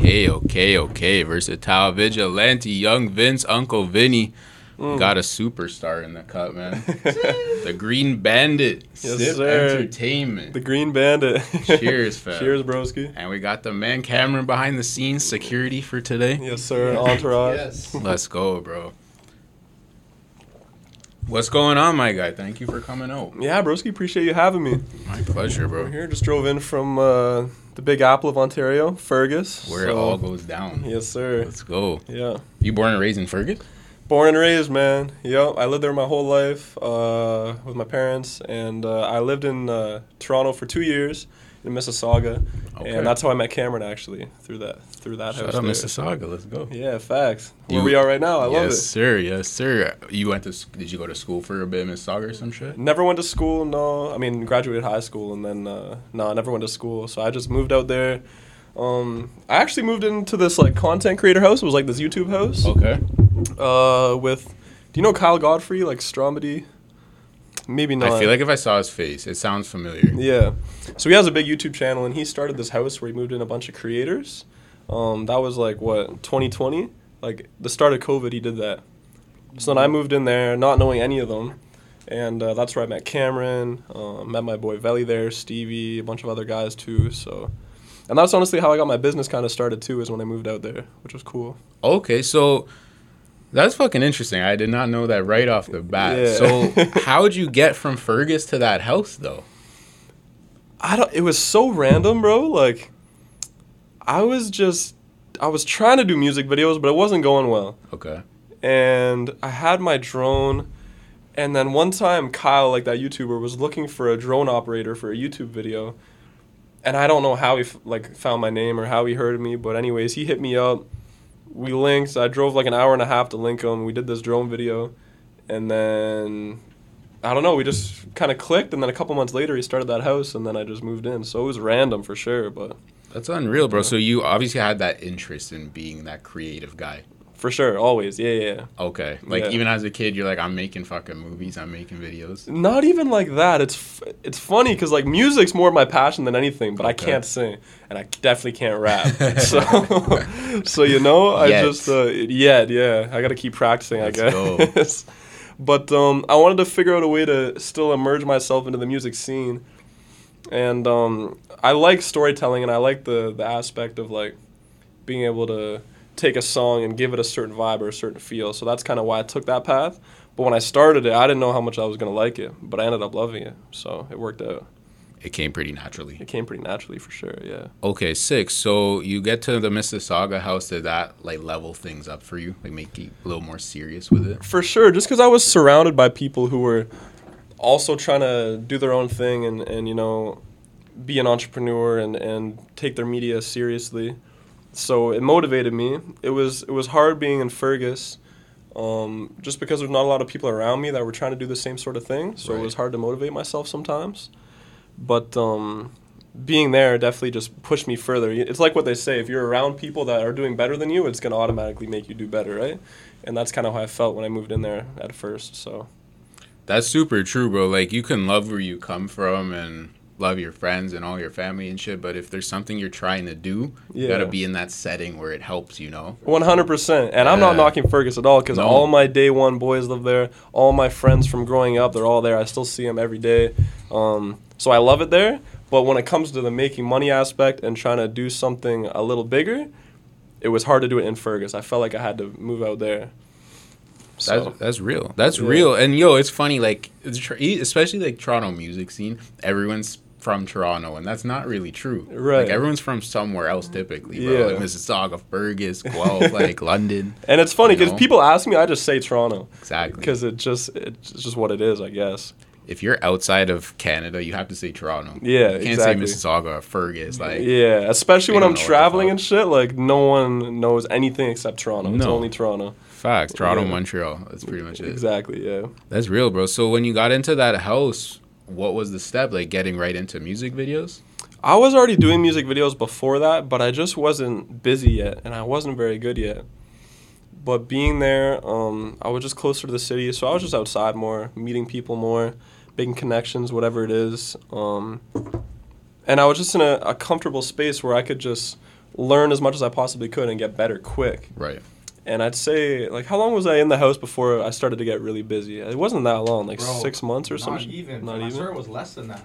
Okay, okay, okay. Versatile vigilante, young Vince, Uncle Vinny. Mm. Got a superstar in the cut, man. the Green Bandit. Yes, Sip sir. Entertainment. The Green Bandit. Cheers, fam. Cheers, broski. And we got the man Kameron behind the scenes security for today. Yes, sir. Entourage. Yes. Let's go, bro. What's going on, my guy? Thank you for coming out. Yeah, broski. Appreciate you having me. My pleasure, We're bro. here. Just drove in from uh, the Big Apple of Ontario, Fergus. Where it all goes down. Yes, sir. Let's go. Yeah. You born and raised in Fergus? Born and raised, man. Yep. I lived there my whole life uh, with my parents, and uh, I lived in uh, Toronto for two years in Mississauga, Okay. and that's how I met Kameron actually through that through that Shout house. out there. Mississauga. Let's go. Yeah, facts. Where You- we are right now, I love it. yes, sir. Yes, sir. You went to? Did you go to school for a bit in Mississauga or some shit? Never went to school. No, I mean graduated high school, and then uh, no, I never went to school. So I just moved out there. Um, I actually moved into this like content creator house. It was like this YouTube house. Okay. Uh, with, do you know Kyle Godfrey, like Stromedy? Maybe not. I feel like if I saw his face, it sounds familiar. Yeah. So he has a big YouTube channel, and he started this house where he moved in a bunch of creators. Um, that was like what 2020, like the start of COVID. He did that. So then I moved in there, not knowing any of them, and uh, that's where I met Kameron, uh, met my boy Veli there, Stevie, a bunch of other guys too. So, and that's honestly how I got my business kind of started too, is when I moved out there, which was cool. Okay, so that's fucking interesting. I did not know that right off the bat. Yeah. So how'd you get from Fergus to that house though? I don't. It was so random, bro. Like, I was just, I was trying to do music videos, but it wasn't going well. Okay. and I had my drone. And then one time, Kyle, like that YouTuber, was looking for a drone operator for a YouTube video, and I don't know how he f- like found my name or how he heard me, but anyways, he hit me up. We linked. I drove like an hour and a half to link him. We did this drone video, and then I don't know. We just kind of clicked, and then a couple months later, he started that house, and then I just moved in. So it was random for sure, but That's unreal, bro. So you obviously had that interest in being that creative guy. For sure, always, yeah, yeah. yeah. Okay. Like Yeah. even as a kid, you're like, I'm making fucking movies. I'm making videos. Not even like that. It's f- it's funny because like music's more of my passion than anything, but I can't sing and I definitely can't rap. so so you know, I Yet. just uh, yet yeah, I got to keep practicing. Let's I go. guess. but um, I wanted to figure out a way to still immerse myself into the music scene, and um, I like storytelling and I like the the aspect of like being able to take a song and give it a certain vibe or a certain feel. So that's kind of why I took that path. But when I started it, I didn't know how much I was gonna like it, but I ended up loving it. So it worked out. It came pretty naturally. It came pretty naturally for sure. Yeah. Okay, six. So you get to the Mississauga house. Did that like level things up for you? Like make you a little more serious with it? For sure, just because I was surrounded by people who were also trying to do their own thing and, and you know, be an entrepreneur and, and take their media seriously. So it motivated me. It was it was hard being in Fergus, um, just because there's not a lot of people around me that were trying to do the same sort of thing. So it was hard to motivate myself sometimes. But um, being there definitely just pushed me further. It's like what they say: if you're around people that are doing better than you, it's gonna automatically make you do better, right? And that's kind of how I felt when I moved in there at first. So That's super true, bro. Like you can love where you come from and love your friends and all your family and shit, but if there's something you're trying to do, you gotta be in that setting where it helps, you know? One hundred percent, and I'm not knocking Fergus at all because No. all my day one boys live there. All my friends from growing up, they're all there. I still see them every day, um, so I love it there. But when it comes to the making money aspect and trying to do something a little bigger, it was hard to do it in Fergus. I felt like I had to move out there. So That's that's real. That's Yeah. real. And yo, it's funny, like especially like Toronto music scene. Everyone's from Toronto, and that's not really true. Right. Like everyone's from somewhere else typically, bro. Yeah. Like Mississauga, Fergus, Guelph, like London. and it's funny because people ask me, I just say Toronto Exactly. because it just it's just what it is, I guess. if you're outside of Canada, you have to say Toronto. Yeah, you can't exactly. say Mississauga or Fergus. Like, yeah, especially when I'm know what the traveling and shit. Like no one knows anything except Toronto. It's only Toronto. facts. Toronto, Yeah. Montreal. That's pretty much it. Exactly. Yeah. That's real, bro. So when you got into that house, what was the step? Like getting right into music videos? I was already doing music videos before that, but I just wasn't busy yet, and I wasn't very good yet. But being there, um, I was just closer to the city, so I was just outside more, meeting people more, making connections, whatever it is. Um, and I was just in a, a comfortable space where I could just learn as much as I possibly could and get better quick. Right. And I'd say, like, how long was I in the house before I started to get really busy? It wasn't that long, like Bro, six months or something? Not something. even. Not I even. swear it was less than that.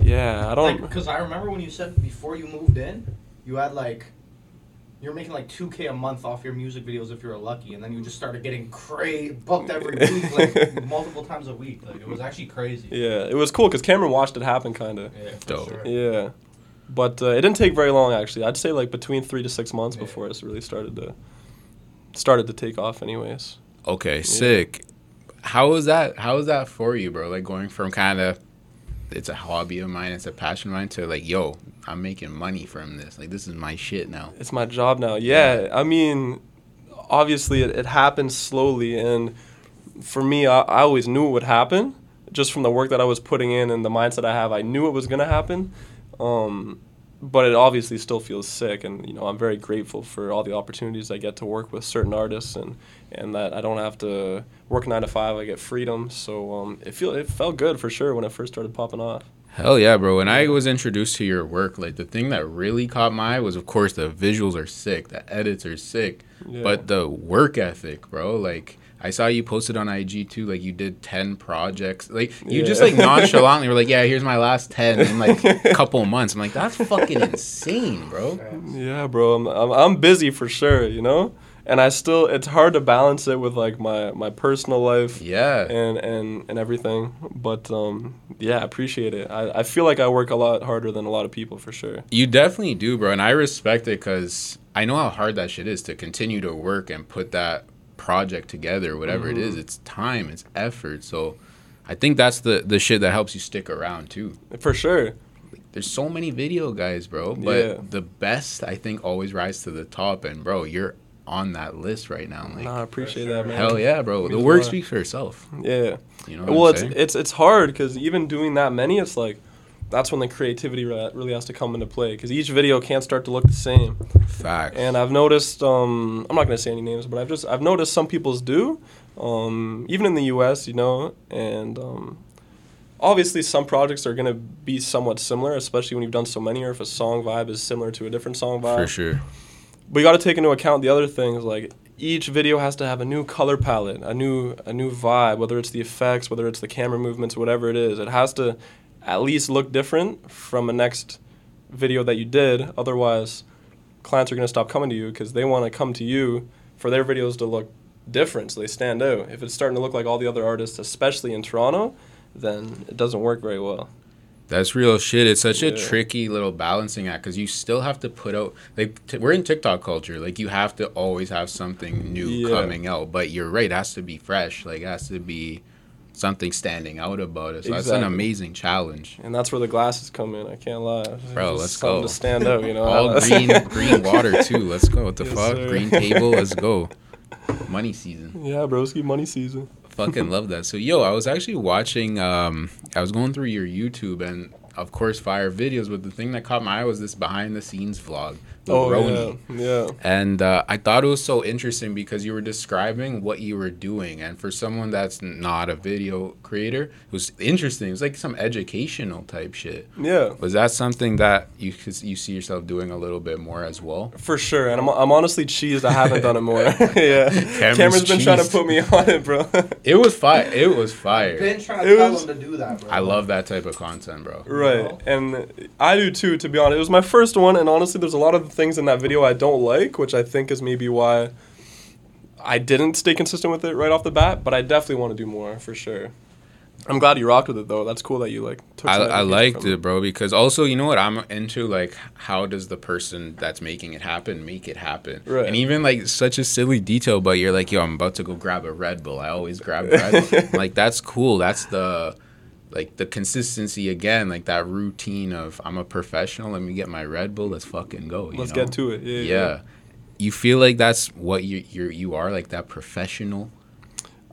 Yeah, I don't. Know. Because I remember when you said before you moved in, you had like, you're making like two k a month off your music videos if you were lucky, and then you just started getting cra booked every week, like multiple times a week. Like it was actually crazy. yeah, it was cool because Kameron watched it happen, kind of. Yeah, for Dope. sure. Yeah, but uh, it didn't take very long actually. I'd say like between three to six months Yeah. before it really started to started to take off. Anyways, Okay, sick. How was that? How was that for you, bro? Like going from kind of, it's a hobby of mine, it's a passion of mine, to like, yo, I'm making money from this. Like this is my shit now. it's my job now. Yeah, I mean, obviously it, it happened slowly, and for me, I, I always knew it would happen. Just from the work that I was putting in and the mindset I have, I knew it was gonna happen. Um, but it obviously still feels sick, and you know I'm very grateful for all the opportunities I get to work with certain artists, and and that I don't have to work nine to five. I get freedom, so um, it feel it felt good for sure when it first started popping off. Hell yeah, bro. When I was introduced to your work, like the thing that really caught my eye was, of course, the visuals are sick, the edits are sick, Yeah. but the work ethic, bro. Like I saw you posted on IG too, like you did ten projects. Like you just like nonchalantly were like, yeah, here's my last ten in like a couple months. I'm like, that's fucking insane, bro. Yeah, bro. I'm, I'm I'm busy for sure, you know, and I still it's hard to balance it with like my my personal life Yeah. and and and everything. But um, yeah, I appreciate it. I I feel like I work a lot harder than a lot of people for sure. You definitely do, bro, and I respect it because I know how hard that shit is to continue to work and put that project together, whatever it is. Mm-hmm. It's time, it's effort. So, I think that's the the shit that helps you stick around too. For sure. There's so many video guys, bro, but Yeah. the best I think always rise to the top. And bro, you're on that list right now. Like, Nah, I appreciate that, man. hell yeah, bro. The Means work speaks for itself. Yeah. You know. well, it's it's it's hard because even doing that many, it's like that's when the creativity really has to come into play because each video can't start to look the same. Facts. And I've noticed, um, I'm not gonna say any names, but I've just I've noticed some people's do, um, even in the U.S., you know, and um, obviously some projects are gonna be somewhat similar, especially when you've done so many, or if a song vibe is similar to a different song vibe. for sure. But you got to take into account the other things like each video has to have a new color palette, a new a new vibe, whether it's the effects, whether it's the camera movements, whatever it is. It has to at least look different from a next video that you did. Otherwise, clients are going to stop coming to you because they want to come to you for their videos to look different so they stand out. If it's starting to look like all the other artists, especially in Toronto, then it doesn't work very well. That's real shit. It's such a tricky little balancing act because you still have to put out like t- we're in TikTok culture. Like you have to always have something new Yeah. coming out. But you're right, it has to be fresh. Like it has to be something standing out about it. So that's an amazing challenge. And that's where the glasses come in. I can't lie. Bro, let's go. to stand out, you know. All green, green water too. Let's go. What the Yes, fuck? sir. Green table. Let's go. Money season. Yeah, broski, money season. Fucking love that. So yo, I was actually watching. Um, I was going through your YouTube and of course fire videos. But the thing that caught my eye was this behind the scenes vlog. With Oh Roney. yeah, yeah. And uh, I thought it was so interesting because you were describing what you were doing. And for someone that's not a video creator, it was interesting. It was like some educational type shit. Yeah, Was that something that you you see yourself doing a little bit more as well? for sure. And I'm, I'm honestly cheesed I haven't done it more. yeah. Kameron's been trying to put me on it, bro. It was fire. It was fire. Been trying It to tell was- them to do that, bro. I love that type of content, bro. right. And I do too, to be honest. It was my first one, and honestly, there's a lot of things in that video I don't like, which I think is maybe why I didn't stay consistent with it right off the bat. But I definitely want to do more for sure. I'm glad you rocked with it though. That's cool that you like took. I, I liked it, bro, because also you know what I'm into like how does the person that's making it happen make it happen, Right. And even like such a silly detail, but you're like, yo, I'm about to go grab a Red Bull. I always grab Red Bull. like that's cool. That's the like the consistency again, like that routine of I'm a professional. Let me get my Red Bull. Let's fucking go. you Let's know? get to it. Yeah. Yeah. You feel like that's what you you you are like that professional.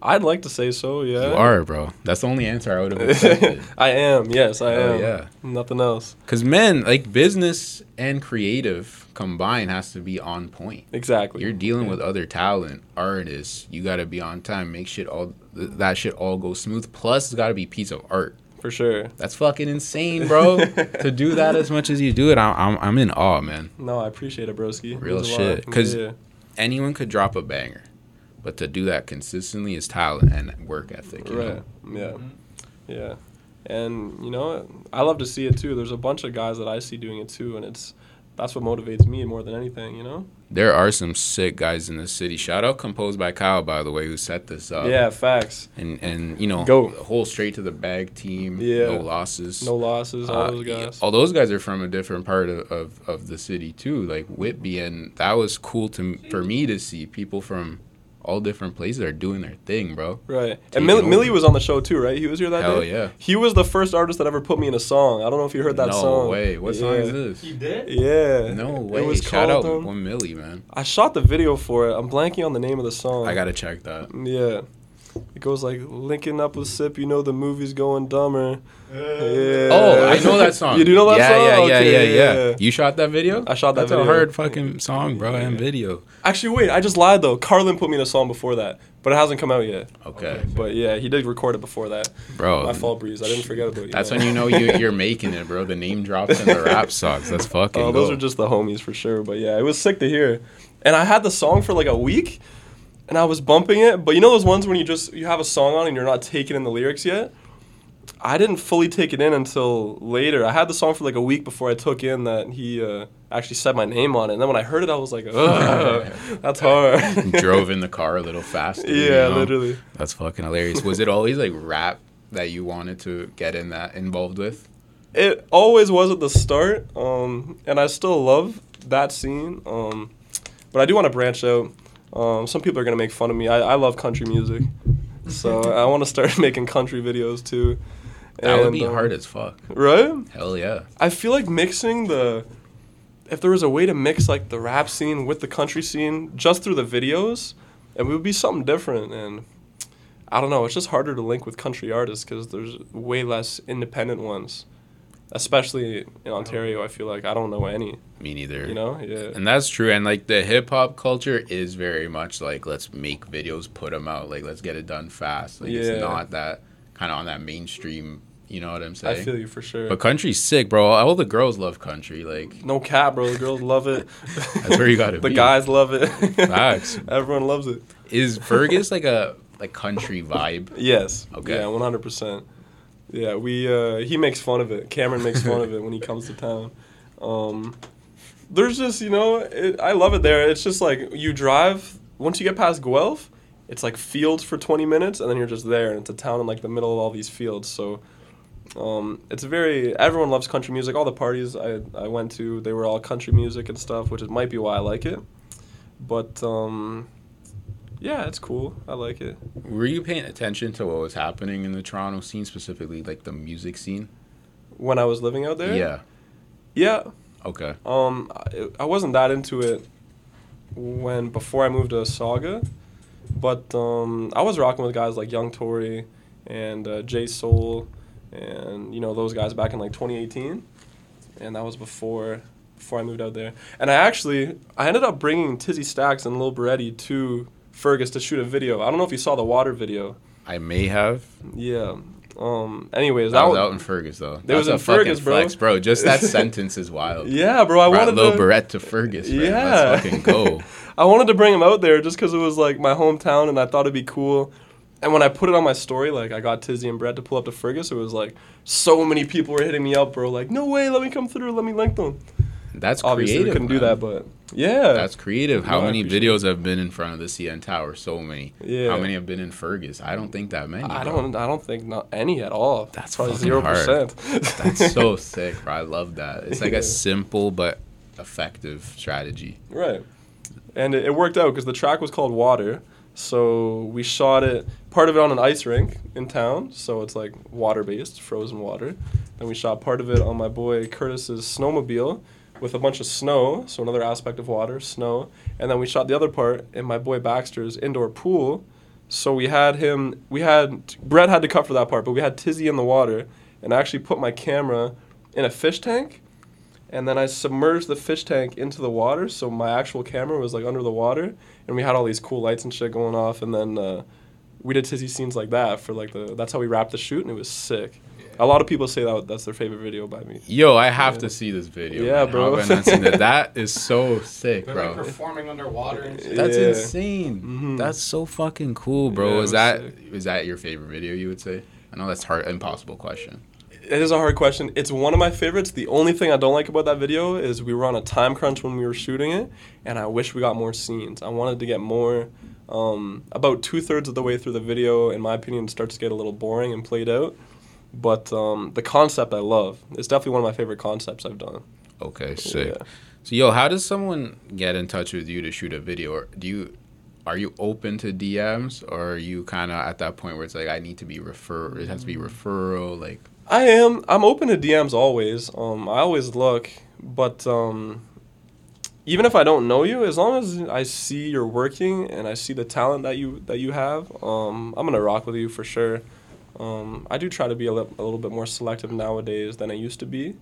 I'd like to say so. Yeah. You are, bro. That's the only answer I would have accepted. I am. Yes, I Hell am. yeah. Nothing else. Because men, like business and creative combined, has to be on point. Exactly. You're dealing with other talent, artists. You got to be on time. Make shit all th- that shit all go smooth. Plus, it's got to be piece of art. For sure. That's fucking insane, bro. to do that as much as you do it, I'm I'm, I'm in awe, man. No, I appreciate it, broski. Real shit. Because yeah. Anyone could drop a banger, but to do that consistently is talent and work ethic. You Right. Know? Yeah. Yeah. And you know, I love to see it too. There's a bunch of guys that I see doing it too, and it's that's what motivates me more than anything. You know. There are some sick guys in the city. Shout out composed by Kyle, by the way, who set this up. yeah. Facts. And and you know, Go. whole straight to the bag team. Yeah. No losses. No losses. All Uh, those guys. all those guys are from a different part of, of, of the city too, like Whitby, and that was cool to for me to see people from all different places are doing their thing, bro. Right. Taking And Millie. Millie was on the show too, right? He was here that Hell day. yeah! He was the first artist that ever put me in a song. I don't know if you heard that no song. No way. What song is this? He did? Yeah. No way. It was Shout out called, um, one Millie, man. I shot the video for it. I'm blanking on the name of the song. I gotta check that. Yeah. It goes like linking up with Sip, you know the movie's going dumber. Yeah. Oh, I know that song. You do know that yeah, song? Yeah, yeah, Okay, yeah, yeah, yeah. You shot that video? I shot that That's video. a hard fucking song, bro, and video. Actually, wait, I just lied though. Carlin put me in a song before that, but it hasn't come out yet. Okay, Okay. But yeah, he did record it before that. bro. My fault, Breeze. I didn't forget about you. That's man. when you know you, you're making it, bro. The name drops in the rap songs. That's oh, fucking. Oh, those gold. are just the homies for sure. But yeah, it was sick to hear. And I had the song for like a week, and I was bumping it. But you know those ones when you just you have a song on and you're not taking in the lyrics yet. I didn't fully take it in until later. I had the song for like a week before I took in that he uh, actually said my name on it. And then when I heard it, I was like, that's hard. drove in the car a little faster. you yeah, know? literally. That's fucking hilarious. Was it always like rap that you wanted to get in that involved with? It always was at the start, um, and I still love that scene. Um, but I do want to branch out. Um, some people are gonna make fun of me. I, I love country music, so I want to start making country videos too. That would And, be um, hard as fuck. right? Hell yeah. I feel like mixing the, if there was a way to mix like the rap scene with the country scene just through the videos, and it would be something different. And I don't know, it's just harder to link with country artists because there's way less independent ones, especially in Ontario. I feel like I don't know any. Me neither. You know, yeah. And that's true. And like the hip hop culture is very much like let's make videos, put them out, like let's get it done fast. Like Yeah. it's not that kind of on that mainstream. You know what I'm saying? I feel you for sure. But country's sick, bro. All the girls love country. Like no cap, bro. The girls love it. That's where you gotta the be. guys love it. Facts. Everyone loves it. is Fergus like a like country vibe? Yes. Okay. Yeah, one hundred percent. Yeah, we uh, he makes fun of it. Kameron makes fun of it when he comes to town. Um, there's just you know it, I love it there. It's just like you drive once you get past Guelph, it's like fields for twenty minutes, and then you're just there, and it's a town in like the middle of all these fields. So. Um, it's very everyone loves country music. All the parties I, I went to, they were all country music and stuff, which is, might be why I like it. But um, yeah, it's cool. I like it. Were you paying attention to what was happening in the Toronto scene, specifically like the music scene? When I was living out there, Yeah. yeah. Okay. Um, I, I wasn't that into it when before I moved to Saga, but um, I was rocking with guys like Yung Tory and uh, Jay Soul, and you know those guys back in like 2018, and that was before before I moved out there. And I actually I ended up bringing Tizzy Stacks and Lil Berete to Fergus to shoot a video. I don't know if you saw the water video. I may have. Yeah. Um. Anyways, That was one- out in Fergus though. That was in Fergus, bro. Flex, bro. Just that sentence is wild. Yeah, bro. I Brought wanted Lil to. Barrett to Fergus. Man. Yeah. Let's fucking go. I wanted to bring him out there just because it was like my hometown and I thought it'd be cool. And when I put it on my story, like I got Tizzy and Brett to pull up to Fergus, it was like so many people were hitting me up, bro. Like, no way, let me come through, let me link them. That's Obviously, creative. we couldn't do that, but yeah, That's creative. How No, many videos have been in front of the CN Tower? So many. Yeah. How many have been in Fergus? I don't think that many. I bro. don't, I don't think not any at all. That's probably zero percent. That's so sick, bro. I love that. It's like Yeah. a simple but effective strategy. Right. And it, it worked out because the track was called Water. So we shot it, part of it on an ice rink in town. So it's like water based, frozen water. Then we shot part of it on my boy Curtis's snowmobile with a bunch of snow. So another aspect of water, snow. And then we shot the other part in my boy Baxter's indoor pool. So we had him, we had, Brett had to cut for that part, but we had Tizzy in the water. And I actually put my camera in a fish tank and then I submerged the fish tank into the water, so my actual camera was like under the water, and we had all these cool lights and shit going off, and then uh, we did tizzy scenes like that for like the. That's how we wrapped the shoot, and it was sick. Yeah. A lot of people say that that's their favorite video by me. Yo, I have Yeah. to see this video. Yeah, man. bro. How have I not seen that? That is so sick, They're like bro. performing underwater and shit. That's Yeah. insane. Mhm. That's so fucking cool, bro. Yeah, it is was that sick. is that your favorite video? You would say? I know that's hard, impossible question. It is a hard question. It's one of my favorites. The only thing I don't like about that video is we were on a time crunch when we were shooting it, and I wish we got more scenes. I wanted to get more. Um, about two thirds of the way through the video, in my opinion, it starts to get a little boring and played out. But um, the concept I love. It's definitely one of my favorite concepts I've done. Okay, sick. Yeah. So, yo, how does someone get in touch with you to shoot a video? Or do you are you open to DMs, or are you kind of at that point where it's like I need to be refer? It has to be referral, like. I am. I'm open to DMs always. Um, I always look, but um, even if I don't know you, as long as I see you're working and I see the talent that you that you have, um, I'm gonna rock with you for sure. Um, I do try to be a, li- a little bit more selective nowadays than I used to be,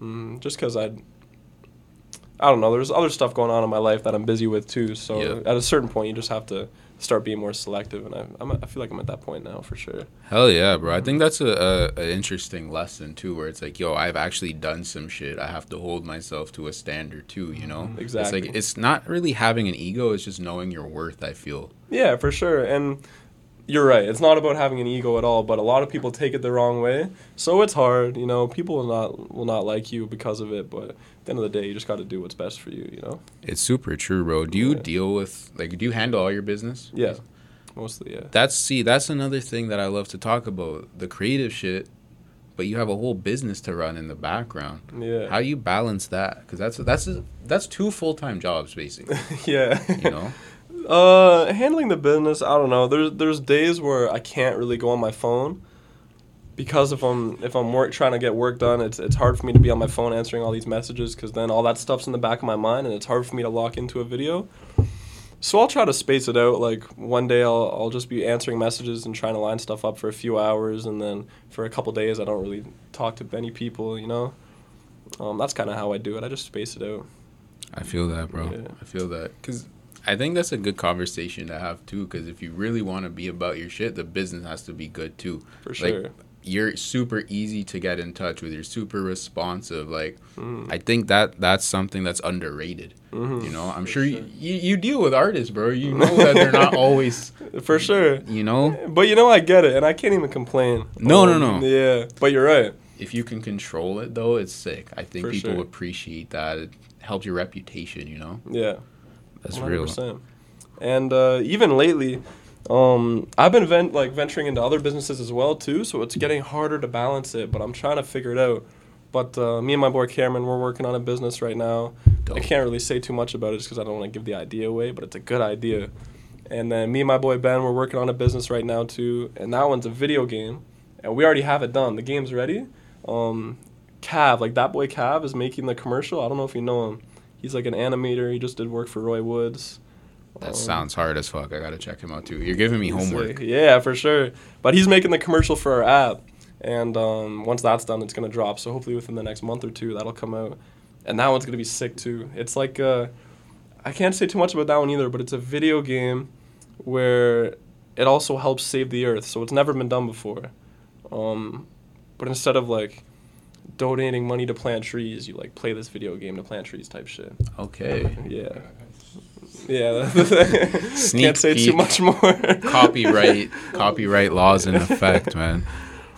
mm, just because I. I don't know. There's other stuff going on in my life that I'm busy with too. So Yeah. at a certain point, you just have to start being more selective, and I, I'm, I feel like I'm at that point now for sure. Hell yeah, bro! I think that's a, a, a interesting lesson too, where it's like, yo, I've actually done some shit. I have to hold myself to a standard too. You know, Exactly. It's like it's not really having an ego; it's just knowing your worth. I feel. Yeah, for sure. And you're right. It's not about having an ego at all, but a lot of people take it the wrong way. So it's hard, you know. People will not will not like you because of it, but at the end of the day, you just got to do what's best for you, you know. It's super true, bro. Do you Yeah. deal with like do you handle all your business? Yeah. Mostly, yeah. That's see, that's another thing that I love to talk about. The creative shit, but you have a whole business to run in the background. Yeah. How you balance that? Cuz that's that's that's two full-time jobs basically, yeah. you know? Uh, handling the business, I don't know. There's there's days where I can't really go on my phone because if I'm if I'm work trying to get work done, it's it's hard for me to be on my phone answering all these messages because then all that stuff's in the back of my mind and it's hard for me to lock into a video. So I'll try to space it out. Like one day I'll I'll just be answering messages and trying to line stuff up for a few hours, and then for a couple days I don't really talk to many people. You know, um, that's kind of how I do it. I just space it out. I feel that, bro. Yeah. I feel that cuz I think that's a good conversation to have too cuz if you really want to be about your shit, the business has to be good too. For Like, sure. You're super easy to get in touch with. You're super responsive. Like Mm. I think that that's something that's underrated. Mhm. You know, I'm sure, sure. You, you deal with artists, bro. You know that they're not always, For sure. you know. But you know, I get it, and I can't even complain. No, no, Um, no. Yeah, but you're right. If you can control it though, it's sick. I think For people sure. appreciate that. It helps your reputation, you know. Yeah, That's real. 100%. And uh, even lately, um, I've been vent- like venturing into other businesses as well too. So it's getting harder to balance it, but I'm trying to figure it out. But uh, me and my boy Kameron, we're working on a business right now. Dope. I can't really say too much about it just because I don't want to give the idea away, but it's a good idea. And then me and my boy Ben, we're working on a business right now too, and that one's a video game, and we already have it done. The game's ready. Um, Cav, like that boy Cav, is making the commercial. I don't know if you know him. He's like an animator. He just did work for Roy Woods. That Um, sounds hard as fuck. I gotta check him out too. You're giving me homework. like- yeah, for sure. But he's making the commercial for our app, and um, once that's done, it's gonna drop. So hopefully within the next month or two, that'll come out, and that one's gonna be sick too. It's like uh, I can't say too much about that one either, but it's a video game where it also helps save the earth. So it's never been done before. Um, but instead of like donating money to plant trees, you like play this video game to plant trees type shit. Okay. Yeah. Yeah. Sneak Can't say too much more. copyright copyright laws in effect, man.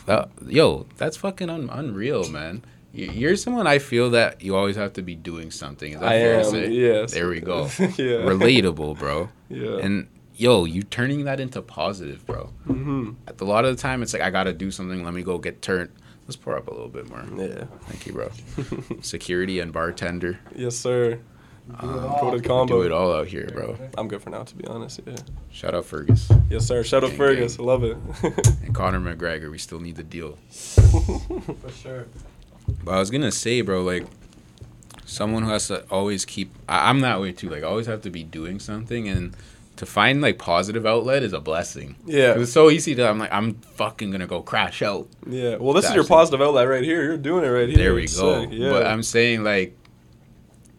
That, yo, that's fucking un- unreal, man. You- You're someone I feel that you always have to be doing something. Is that I fair to am. say? Yes. There we go. yeah. Relatable, bro. Yeah. And yo, you turning that into positive, bro. Mm-hmm. At a lot of the time, it's like I gotta do something. Let me go get turned. Let's pour up a little bit more. Yeah. Thank you, bro. Security and bartender. yes, sir. Do it Um, all. Coded Do it all out here, bro. I'm good for now, to be honest. Yeah. Shout out Fergus Yes, sir. Shout out Fergus. I love it. and Conor McGregor. We still need the deal. For sure. But I was gonna say, bro, like someone who has to always keep. I, I'm that way too. Like, I always have to be doing something, and to find like positive outlet is a blessing. yeah. It's so easy to. I'm like, I'm fucking gonna go crash out. Yeah. Well, this is your positive outlet right here. You're doing it right here. There we It's go. sick. Yeah. But I'm saying like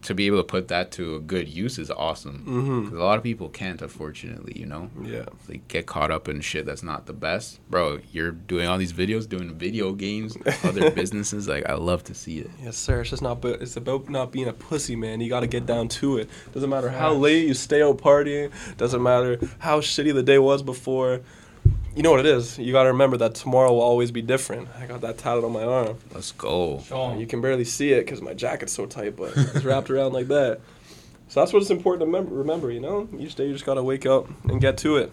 to be able to put that to a good use is awesome. Mhm. 'Cause a lot of people can't, unfortunately. You know, Yeah. they get caught up in shit that's not the best. Bro, you're doing all these videos, doing video games, other businesses. Like, I love to see it. Yes, sir. It's just not. But it's about not being a pussy, man. You got to get down to it. Doesn't matter how late you stay out partying. Doesn't matter how shitty the day was before. You know what it is. You got to remember that tomorrow will always be different. I got that tatted on my arm. Let's go. Show 'em. You can barely see it because my jacket's so tight, but it's wrapped around like that. So that's what it's important to remember. Remember, you know, each day you just gotta wake up and get to it.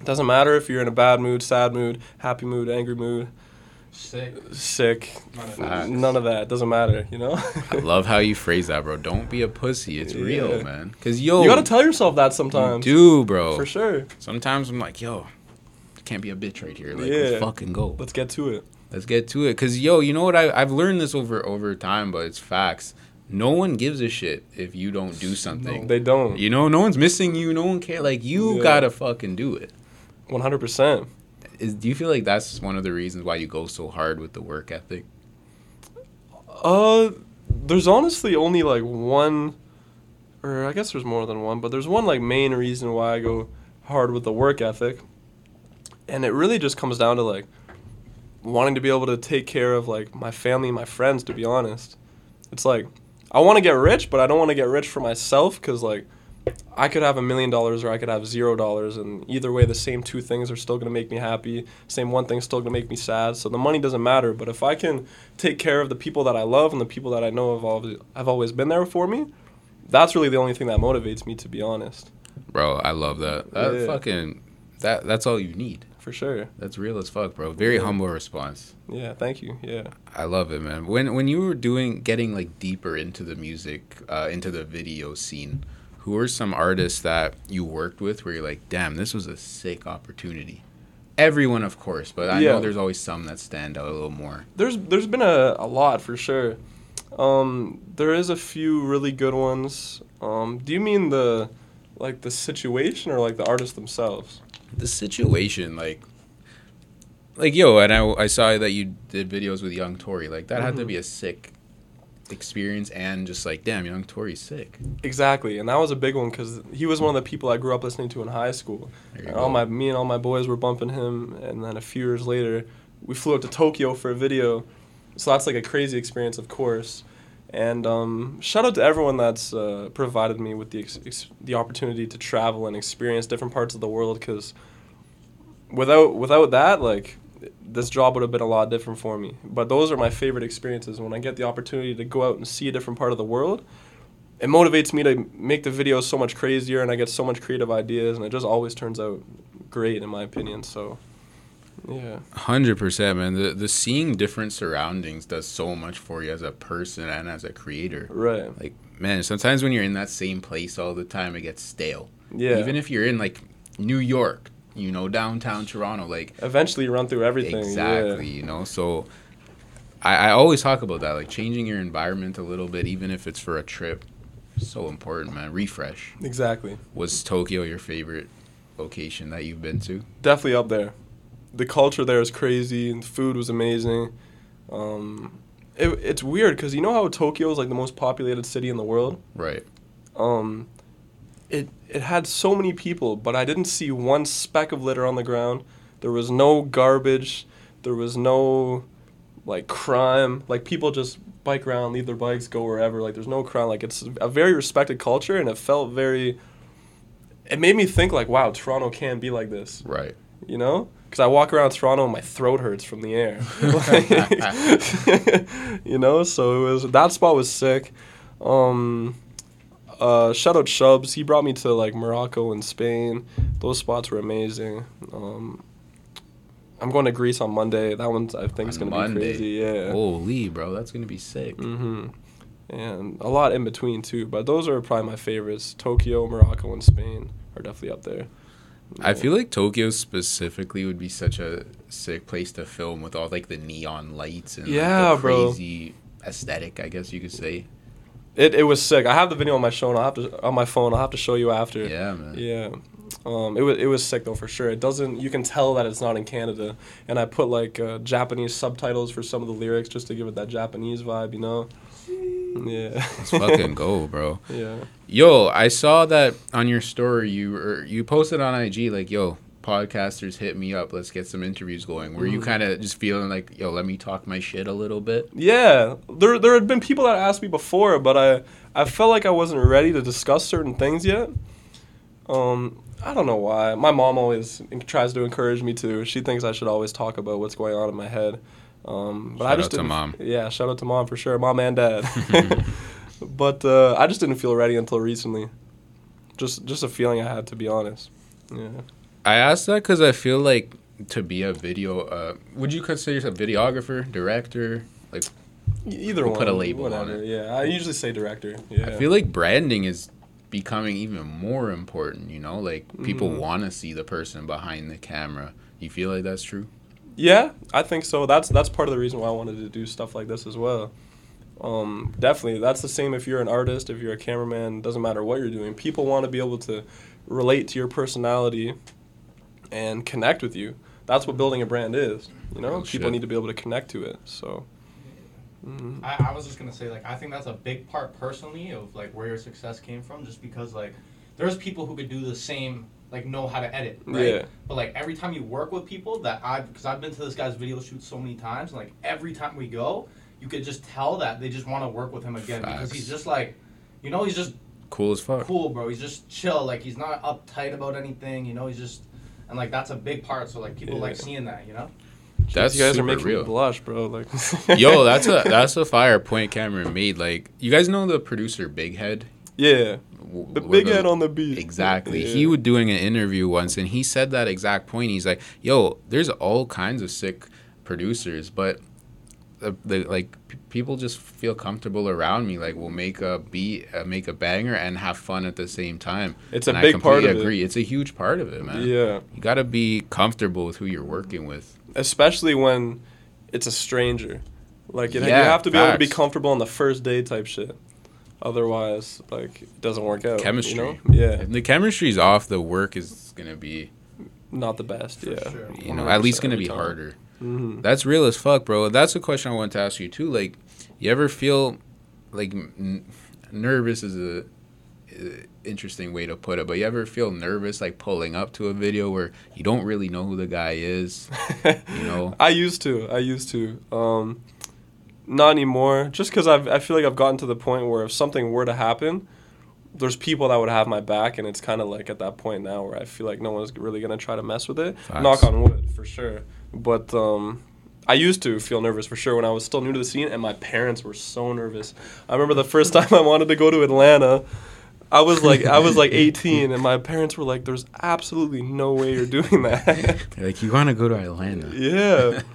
It doesn't matter if you're in a bad mood, sad mood, happy mood, angry mood, Sick. sick. None of Facts. that. None of that. Doesn't matter. You know. I love how you phrase that, bro. Don't be a pussy. It's real, man. Cause yo, you gotta tell yourself that you sometimes. do, bro. For sure. Sometimes I'm like, yo, can't be a bitch right here. Like, Yeah. let's fucking go. Let's get to it. Let's get to it. Cause yo, you know what? I I've learned this over over time, but it's facts. No one gives a shit if you don't do something. They don't. You know, no one's missing you. No one care. Like you Yeah. gotta fucking do it. One hundred percent. Is do you feel like that's one of the reasons why you go so hard with the work ethic? Uh, there's honestly only like one, or I guess there's more than one, but there's one like main reason why I go hard with the work ethic, and it really just comes down to like wanting to be able to take care of like my family, and my friends. To be honest, it's like I want to get rich, but I don't want to get rich for myself because like I could have a million dollars or I could have zero dollars, and either way, the same two things are still gonna make me happy. Same one thing's still gonna make me sad. So the money doesn't matter. But if I can take care of the people that I love and the people that I know have always, have always been there for me, that's really the only thing that motivates me. To be honest, Bro, I love that. That Yeah. fucking that that's all you need. For sure. That's real as fuck, bro. Very Yeah. humble response. Yeah, thank you. Yeah. I love it, man. When when you were doing getting like deeper into the music, uh, into the video scene, who were some artists that you worked with where you're like, damn, this was a sick opportunity? Everyone, of course, but I Yeah. know there's always some that stand out a little more. There's there's been a, a lot for sure. Um, there is a few really good ones. Um, do you mean the like the situation or like the artists themselves? The situation, like, like yo, and I, I saw that you did videos with Yung Tory. Like that had to Mhm. be a sick experience, and just like, damn, Yung Tory's sick. Exactly, and that was a big one because he was one of the people I grew up listening to in high school. And all my me and all my boys were bumping him, and then a few years later, we flew up to Tokyo for a video. So that's like a crazy experience, of course. And um, shout out to everyone that's uh, provided me with the ex- ex- the opportunity to travel and experience different parts of the world. Because without without that, like this job would have been a lot different for me. But those are my favorite experiences when I get the opportunity to go out and see a different part of the world. It motivates me to make the videos so much crazier, and I get so much creative ideas, and it just always turns out great in my opinion. So, yeah, Hundred percent, man. The the seeing different surroundings does so much for you as a person and as a creator. right, Like, man, sometimes when you're in that same place all the time, it gets stale. yeah. Even if you're in like New York, you know, downtown Toronto, like Eventually, you run through everything. exactly, you know. So, I, I always talk about that, like changing your environment a little bit, even if it's for a trip. So important, man. Refresh. Exactly. Was Tokyo your favorite location that you've been to? Definitely up there. The culture there is crazy, and the food was amazing. Um, it, it's weird because you know how Tokyo is like the most populated city in the world. Right. um, it it had so many people, but I didn't see one speck of litter on the ground. There was no garbage. There was no like crime. Like people just bike around, leave their bikes, go wherever. Like there's no crime. Like it's a very respected culture, and it felt very. It made me think like, wow, Toronto can be like this, Right. you know? Because I walk around Toronto and my throat hurts from the air. Like, you know, so it was that spot was sick. Um, uh, shout out Shubs. He brought me to like Morocco and Spain. Those spots were amazing. Um, I'm going to Greece on Monday. That one I think is going to be crazy. Yeah. Holy, bro, that's gonna be sick. hmm And a lot in between too, but those are probably my favorites. Tokyo, Morocco, and Spain are definitely up there. I feel like Tokyo specifically would be such a sick place to film with all like the neon lights and like, Yeah, the bro. crazy aesthetic, I guess you could say. It, it was sick. I have the video on my show. And I'll have to on my phone. I'll have to show you after. Yeah, man. Yeah. Um, it was it was sick though for sure. It doesn't you can tell that it's not in Canada, and I put like uh, Japanese subtitles for some of the lyrics just to give it that Japanese vibe, you know. Yeah. Let's fucking go, bro. Yeah. Yo, I saw that on your story. You were, you posted on IG like, "Yo, podcasters hit me up. Let's get some interviews going." Were you Mhm. kind of just feeling like, "Yo, let me talk my shit a little bit"? Yeah, there there had been people that asked me before, but I I felt like I wasn't ready to discuss certain things yet. Um, I don't know why. My mom always tries to encourage me to. She thinks I should always talk about what's going on in my head. Um, but I just out to didn't- mom. Yeah, shout out to mom for sure, mom and dad. but uh, I just didn't feel ready until recently. Just just a feeling I had to be honest. Yeah. I asked that because I feel like to be a video, uh, would you consider yourself a videographer, director? Like, Either We'll one. put a label on whatever. it. Yeah, I usually say director. Yeah. I feel like branding is becoming even more important. You know, like people Mhm. want to see the person behind the camera. You feel like that's true? Yeah, I think so. That's that's part of the reason why I wanted to do stuff like this as well. Um, definitely, that's the same if you're an artist, if you're a cameraman, doesn't matter what you're doing. People want to be able to relate to your personality and connect with you. That's what building a brand is. You know, Real people shit. need to be able to connect to it. So, mhm. I, I was just gonna say like I think that's a big part personally of like where your success came from, just because like there's people who could do the same like know how to edit, right? Yeah. But like every time you work with people that I've, because I've been to this guy's video shoot so many times, and like every time we go, you could just tell that they just want to work with him again because he's just like, you know, he's just Cool as fuck. cool, bro. He's just chill. Like he's not uptight about anything. You know, he's just and like that's a big part. So like people Yeah. like seeing that. You know. That's you guys are making real. me blush, bro. Like, Yo, that's a that's a fire point Kameron made. Like, you guys know the producer Big Head? Yeah, the big head on the beat. Exactly. Yeah. He was doing an interview once and he said that exact point. He's like, "Yo, there's all kinds of sick producers, but the, the like p- people just feel comfortable around me. Like, we'll make a beat, uh, make a banger, and have fun at the same time." It's a And I big part completely of it. agree. It's a huge part of it, man. Yeah. You got to be comfortable with who you're working with. especially when it's a stranger. Like it, you have to be able to be comfortable on the first day type shit. Otherwise, like it doesn't work out. Chemistry. You know? Yeah, If the chemistry's off, the work is gonna be, not the best. For yeah, sure. you know, at least gonna be time. harder. hmm That's real as fuck, bro. That's a question I want to ask you too. Like, you ever feel like n- nervous is a, a interesting way to put it, but you ever feel nervous like pulling up to a video where you don't really know who the guy is? You know? I used to. I used to. Um, not anymore. Just because I've I feel like I've gotten to the point where if something were to happen, there's people that would have my back, and it's kind of like at that point now where I feel like no one's really gonna try to mess with it. Facts. Knock on wood, for sure. But um, I used to feel nervous for sure when I was still new to the scene, and my parents were so nervous. I remember the first time I wanted to go to Atlanta. I was like, I was like 18, and my parents were like, "There's absolutely no way you're doing that." They're like, you want to go to Atlanta? Yeah.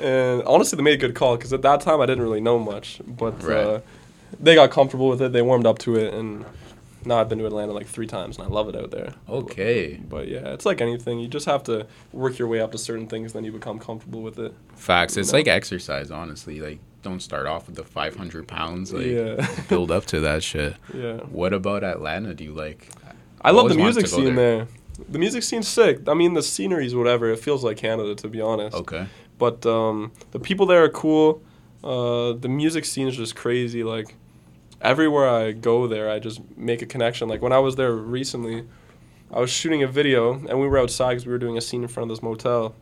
and honestly, they made a good call because at that time I didn't really know much, but Right. uh, they got comfortable with it. They warmed up to it, and now I've been to Atlanta like three times, and I love it out there. Okay. But yeah, it's like anything. You just have to work your way up to certain things, then you become comfortable with it. Facts. It's No. like exercise, honestly. Like, don't start off with the 500 pounds. Like, Yeah. build up to that shit. Yeah. What about Atlanta? Do you like? I love the music scene there. there. The music scene's sick. I mean, the scenery's whatever. It feels like Canada, to be honest. Okay. But um, the people there are cool. Uh, the music scene is just crazy. Like everywhere I go there, I just make a connection. Like when I was there recently, I was shooting a video and we were outside because we were doing a scene in front of this motel,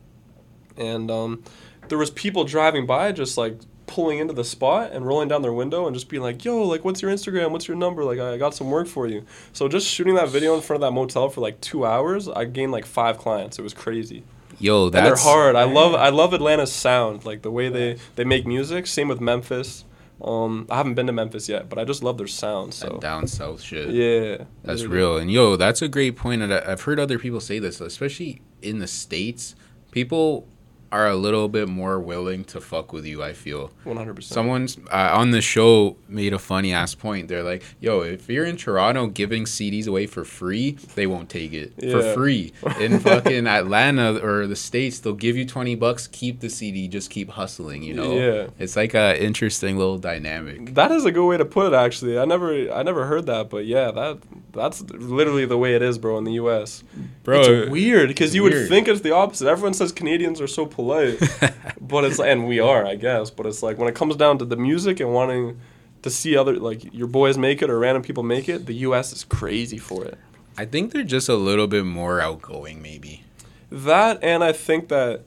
and um, there was people driving by just like pulling into the spot and rolling down their window and just being like, "Yo, like, what's your Instagram? What's your number? Like, I got some work for you." So just shooting that video in front of that motel for like two hours, I gained like five clients. It was crazy Yo, and they're that's hard. I love I love Atlanta's sound, like the way they they make music. Same with Memphis. Um, I haven't been to Memphis yet, but I just love their sound. that So down south shit. yeah, That's real. And yo, that's a great point. And I've heard other people say this, especially in the States. People are a little bit more willing to fuck with you, I feel. One hundred percent. Someone's uh, on the show made a funny ass point. They're like, yo, if you're in Toronto giving CDs away for free, they won't take it for free. In fucking Atlanta or the States, they'll give you 20 bucks, keep the CD, just keep hustling, you know? Yeah. It's like a interesting little dynamic. That is a good way to put it. Actually, I never I never heard that, but yeah, that that's literally the way it is, bro. In the U.S., Bro, it's weird because you would think it's the opposite. Everyone says Canadians are so polite, but it's and we are, I guess. But it's like when it comes down to the music and wanting to see other like your boys make it or random people make it, the U.S. is crazy for it. I think they're just a little bit more outgoing, maybe. That and I think that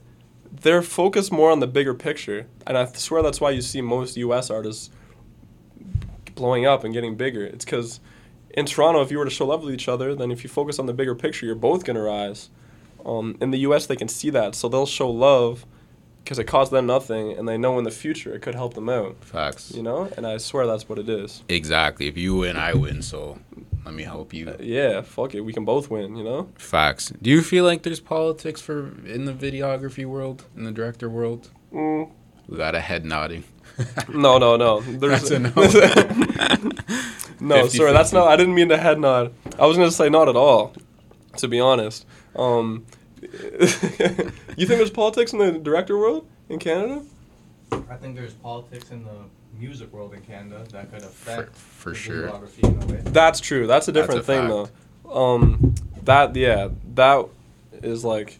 they're focused more on the bigger picture, and I swear that's why you see most U.S. artists blowing up and getting bigger. It's because in Toronto, if you were to show love with each other, then if you focus on the bigger picture, you're both gonna rise. Um, in the U.S., they can see that, so they'll show love because it costs them nothing, and they know in the future it could help them out. Facts. You know, and I swear that's what it is. Exactly. If you win, I win. So let me help you. Uh, yeah, fuck it, we can both win. You know. Facts. Do you feel like there's politics for in the videography world, in the director world? Mm, We got a head nodding. no, no, no. There's That's a no. no, 50, sorry, that's not. I didn't mean to head nod. I was gonna say not at all. To be honest, um, you think there's politics in the director world in Canada? I think there's politics in the music world in Canada that could affect for the sure. in. That's true. That's a That's different a thing, fact. though. Um, that yeah, that is like.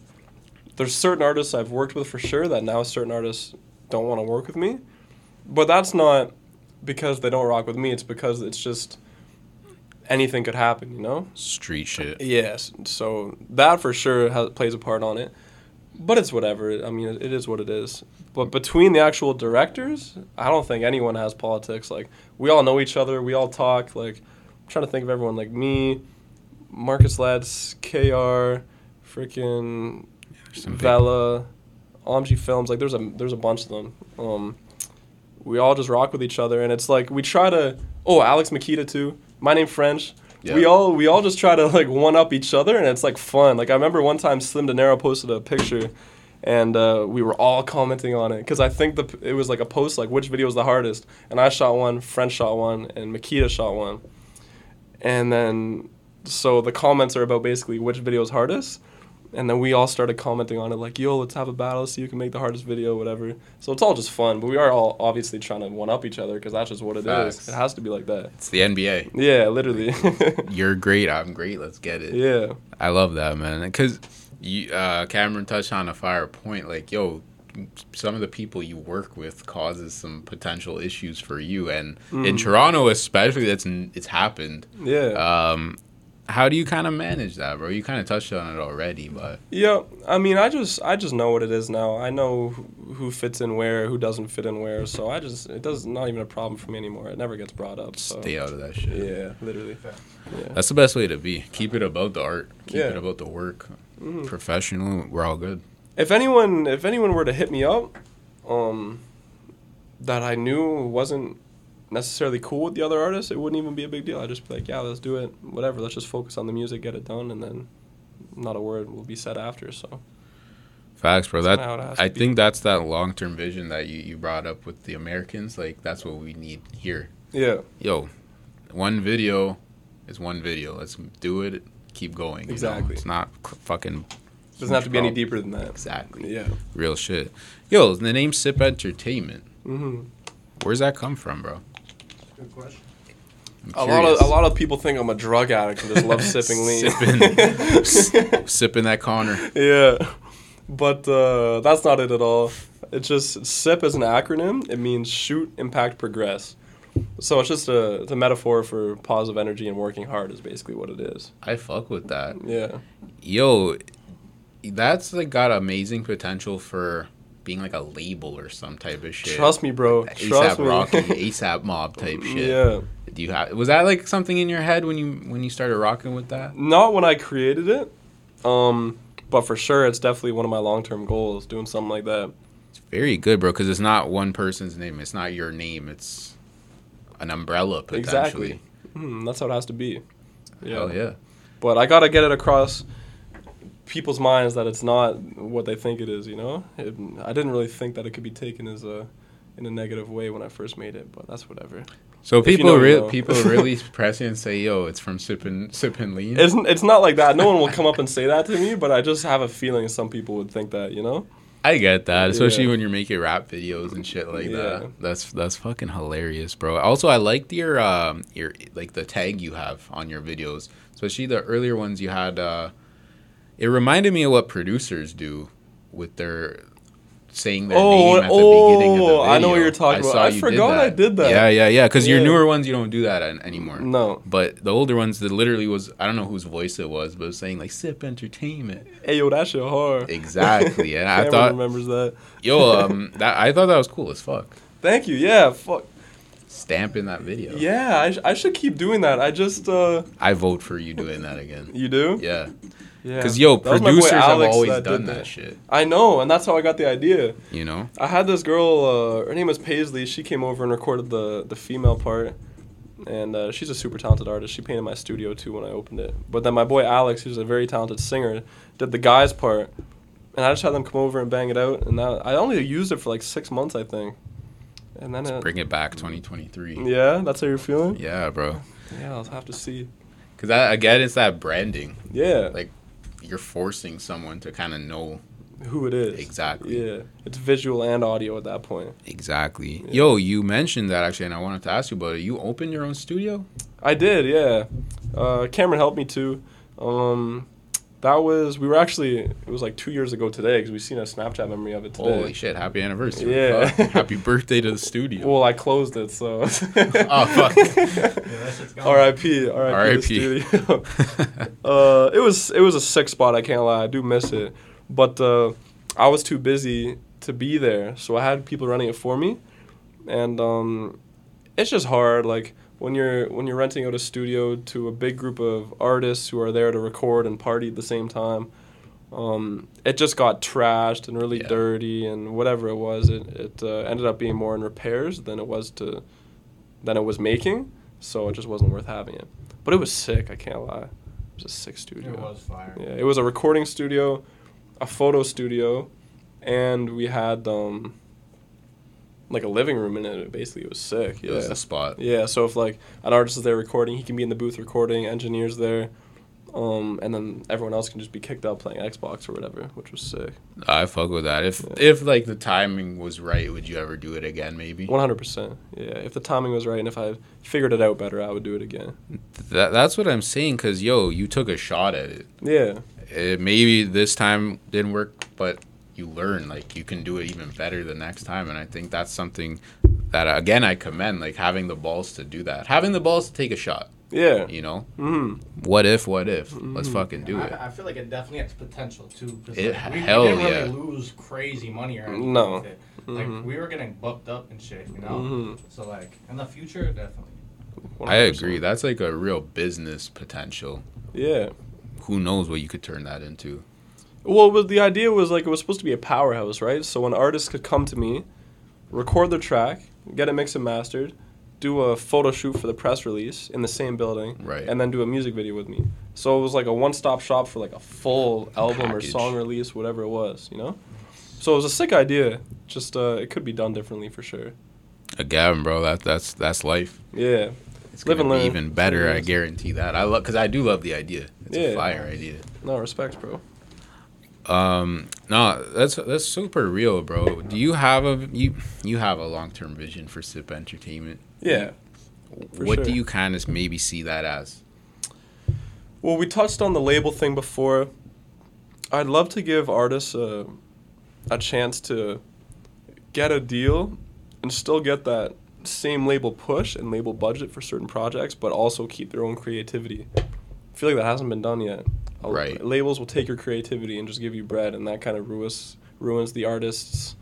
There's certain artists I've worked with for sure that now certain artists don't want to work with me, but that's not because they don't rock with me. It's because it's just anything could happen, you know. Street shit. Yes, so that for sure has, plays a part on it. But it's whatever. I mean, it, it is what it is. But between the actual directors, I don't think anyone has politics. Like we all know each other. We all talk. Like I'm trying to think of everyone. Like me, Marcus Letts, Kr, freaking big- Vela, Omg Films. Like there's a there's a bunch of them. Um, we all just rock with each other, and it's like we try to. Oh, Alex Makita too. My name French. We all we all just try to like one up each other, and it's like fun. Like I remember one time Slim De Niro posted a picture, and uh, we were all commenting on it because I think the it was like a post like which video was the hardest, and I shot one, French shot one, and Makita shot one, and then so the comments are about basically which video is hardest. And then we all started commenting on it, like, "Yo, let's have a battle, see who can make the hardest video, whatever." So it's all just fun, but we are all obviously trying to one up each other because that's just what it is. Facts. It has to be like that. It's the NBA. Yeah, literally. You're great. I'm great. Let's get it. yeah. I love that, man. Because you, uh, Kameron touched on a fire point. Like, yo, some of the people you work with causes some potential issues for you, and in Mm. Toronto especially, that's it's happened. Yeah. Um, how do you kind of manage that, bro? You kind of touched on it already, but yeah. I mean, I just I just know what it is now. I know who, fits in where, who doesn't fit in where. So I just it does not even a problem for me anymore. It never gets brought up. So stay out of that shit. yeah, literally. Yeah. That's the best way to be. Keep it about the art. Keep Yeah. it about the work. Mhm. Professional. We're all good. If anyone if anyone were to hit me up, um, that I knew wasn't necessarily cool with the other artists, it wouldn't even be a big deal. I'd just be like, yeah, let's do it. Whatever. Let's just focus on the music, get it done, and then not a word will be said after. So Facts, bro. That's That kinda how it has I think that's that long term vision that you, you brought up with the Americans. Like that's what we need here. yeah, Yo, one video is one video. Let's do it. Keep going. you know? Exactly. It's not c- fucking. doesn't have to be any deeper than that. Exactly. Yeah. Real shit. Yo, the name Sip Entertainment. hmm Where's that come from, bro? Good question. A lot of a lot of people think I'm a drug addict and just love sipping lean. Sipping- Sipping that Connor. yeah, but uh, that's not it at all. It's just SIP is an acronym. It means shoot, impact, progress. So it's just a, it's a metaphor for positive energy and working hard is basically what it is. I fuck with that. Yeah. Yo, that's like got amazing potential for being like a label or some type of shit. Trust me, bro. ASAP. Rocky, ASAP Mob type shit. Yeah. Do you have? Was that like something in your head when you when you started rocking with that? Not when I created it, um, but for sure it's definitely one of my long term goals doing something like that. It's very good, bro, because it's not one person's name. It's not your name. It's an umbrella potentially. Exactly. Hmm, that's how it has to be. Yeah. Hell yeah. But I gotta get it across people's minds that it's not what they think it is. You know, it, I didn't really think that it could be taken as a in a negative way when I first made it, but that's whatever. So If you people know, you really know. people really press you and say, "Yo, it's from sipping sipping lean." It's it's not like that. No one will come up and say that to me, but I just have a feeling some people would think that. You know. I get that, especially Yeah. when you're making rap videos and shit like Yeah. that. That's that's fucking hilarious, bro. Also, I liked your um your like the tag you have on your videos, especially the earlier ones you had. uh It reminded me of what producers do with their saying their Oh, name at the beginning of the video. oh, I know what you're talking about. saw I forgot I did that. Yeah, yeah, yeah. Because your newer ones, you don't do that an- anymore. No. But the older ones, that literally was I don't know whose voice it was, but it was saying like "Sip Entertainment." Hey yo, that shit hard. Exactly, and I thought, remembers that. yo, um, that I thought that was cool as fuck. Thank you. Yeah. Fuck. Stamping that video. Yeah. I, sh- I should keep doing that. I just uh. I vote for you doing that again. You do? Yeah, Yeah. because yo, That was my boy producers have Alex always that done did that shit. I know, and that's how I got the idea. You know, I had this girl. Uh, her name was Paisley. She came over and recorded the the female part, and uh, she's a super talented artist. She painted my studio too when I opened it. But then my boy Alex, who's a very talented singer, did the guys part, and I just had them come over and bang it out. And that, I only used it for like six months, I think. And then it, bring it back 2023. yeah, that's how you're feeling. Yeah, bro. Yeah, I'll have to see. Because I, again, it's that branding. Yeah, Like you're forcing someone to kind of know who it is. exactly. Yeah, it's visual and audio at that point. Exactly. Yeah. Yo, you mentioned that actually, and I wanted to ask you about it. You opened your own studio? I did, yeah. Uh, Kameron helped me too. Um, that was we were actually it was like two years ago today because we've seen a Snapchat memory of it today. Holy shit! Happy anniversary! Yeah. Fuck. Happy birthday to the studio. Well, I closed it, so. oh fuck. Yeah. R.I.P. R.I.P. the studio. uh, it was it was a sick spot. I can't lie. I do miss it, but uh, I was too busy to be there, so I had people running it for me, and um, it's just hard. Like when you're when you're renting out a studio to a big group of artists who are there to record and party at the same time. Um, it just got trashed and really Yeah. dirty and whatever it was. It it uh, ended up being more in repairs than it was to than it was making, so it just wasn't worth having it. But it was sick. I can't lie. It was a sick studio. It was fire. Yeah, it was a recording studio, a photo studio, and we had um like a living room in it. Basically, it was sick. It Yeah. was the spot. Yeah, so if like an artist is there recording, he can be in the booth recording, engineers there, um, and then everyone else can just be kicked out playing Xbox or whatever, which was sick. I fuck with that. If Yeah. if like the timing was right, would you ever do it again? Maybe. One hundred percent. Yeah, if the timing was right and if I figured it out better, I would do it again. That that's what I'm saying. Cause yo, you took a shot at it. Yeah, it maybe this time didn't work, but you learn like you can do it even better the next time, and I think that's something that again I commend like having the balls to do that, having the balls to take a shot. yeah. You know, hmm what if? What if? Let's Mhm. fucking do I, it. I feel like it definitely has potential too. 'cause, It- like, we, hell we didn't yeah. lose crazy money or anything. No. with it. Like we were getting booked up and shit, you know. Mhm. So like in the future, definitely. I agree. That's like a real business potential. Yeah. Who knows what you could turn that into? Well, but the idea was like it was supposed to be a powerhouse, right? So an artist could come to me, record their track, get it mixed and mastered, do a photo shoot for the press release in the same building, Right. and then do a music video with me. So it was like a one-stop shop for like a full album or song release, whatever it was, you know. So it was a sick idea. Just uh, it could be done differently for sure. Again, bro, that that's that's life. Yeah. It's Live gonna be learn. even better. I guarantee that. I love because I do love the idea. It's a Yeah. fire idea. No respects, bro. Um, no, that's that's super real, bro. Do you have a you you have a long term vision for Sip Entertainment? Yeah. What do you kind of maybe see that as? Well, we touched on the label thing before. I'd love to give artists a, a chance to get a deal and still get that same label push and label budget for certain projects, but also keep their own creativity. I feel like that hasn't been done yet. Right. Labels will take your creativity and just give you bread, and that kind of ruins ruins the artist's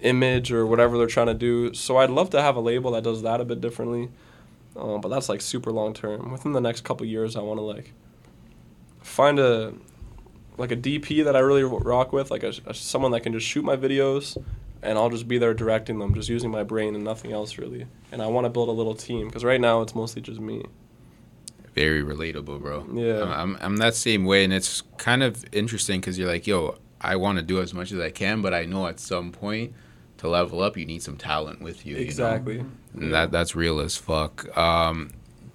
image or whatever they're trying to do. So I'd love to have a label that does that a bit differently. Um, but that's like super long term. Within the next couple years, I want to like find a like a DP that I really rock with, like a, a someone that can just shoot my videos, and I'll just be there directing them, just using my brain and nothing else really. And I want to build a little team because right now it's mostly just me. Very relatable, bro. Yeah. I'm I'm that same way, and it's kind of interesting because you're like, yo, I want to do as much as I can, but I know at some point to level up, you need some talent with you. you know? exactly. That that's real as fuck. Um,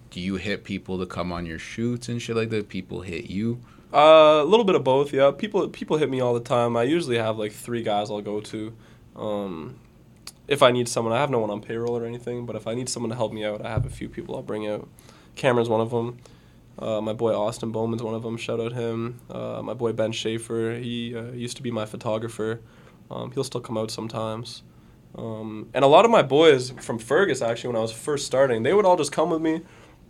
do you hit people to come on your shoots and shit like that? People hit you. Uh, a little bit of both, yeah. People people hit me all the time. I usually have like three guys I'll go to. Um, if I need someone, I have no one on payroll or anything. But if I need someone to help me out, I have a few people I'll bring out. Kameron's one of them. Uh, my boy Austin Bowman's one of them. Shout out him. Uh, my boy Ben Schaefer. He uh, used to be my photographer. Um, he'll still come out sometimes. Um, and a lot of my boys from Fergus, actually, when I was first starting, they would all just come with me.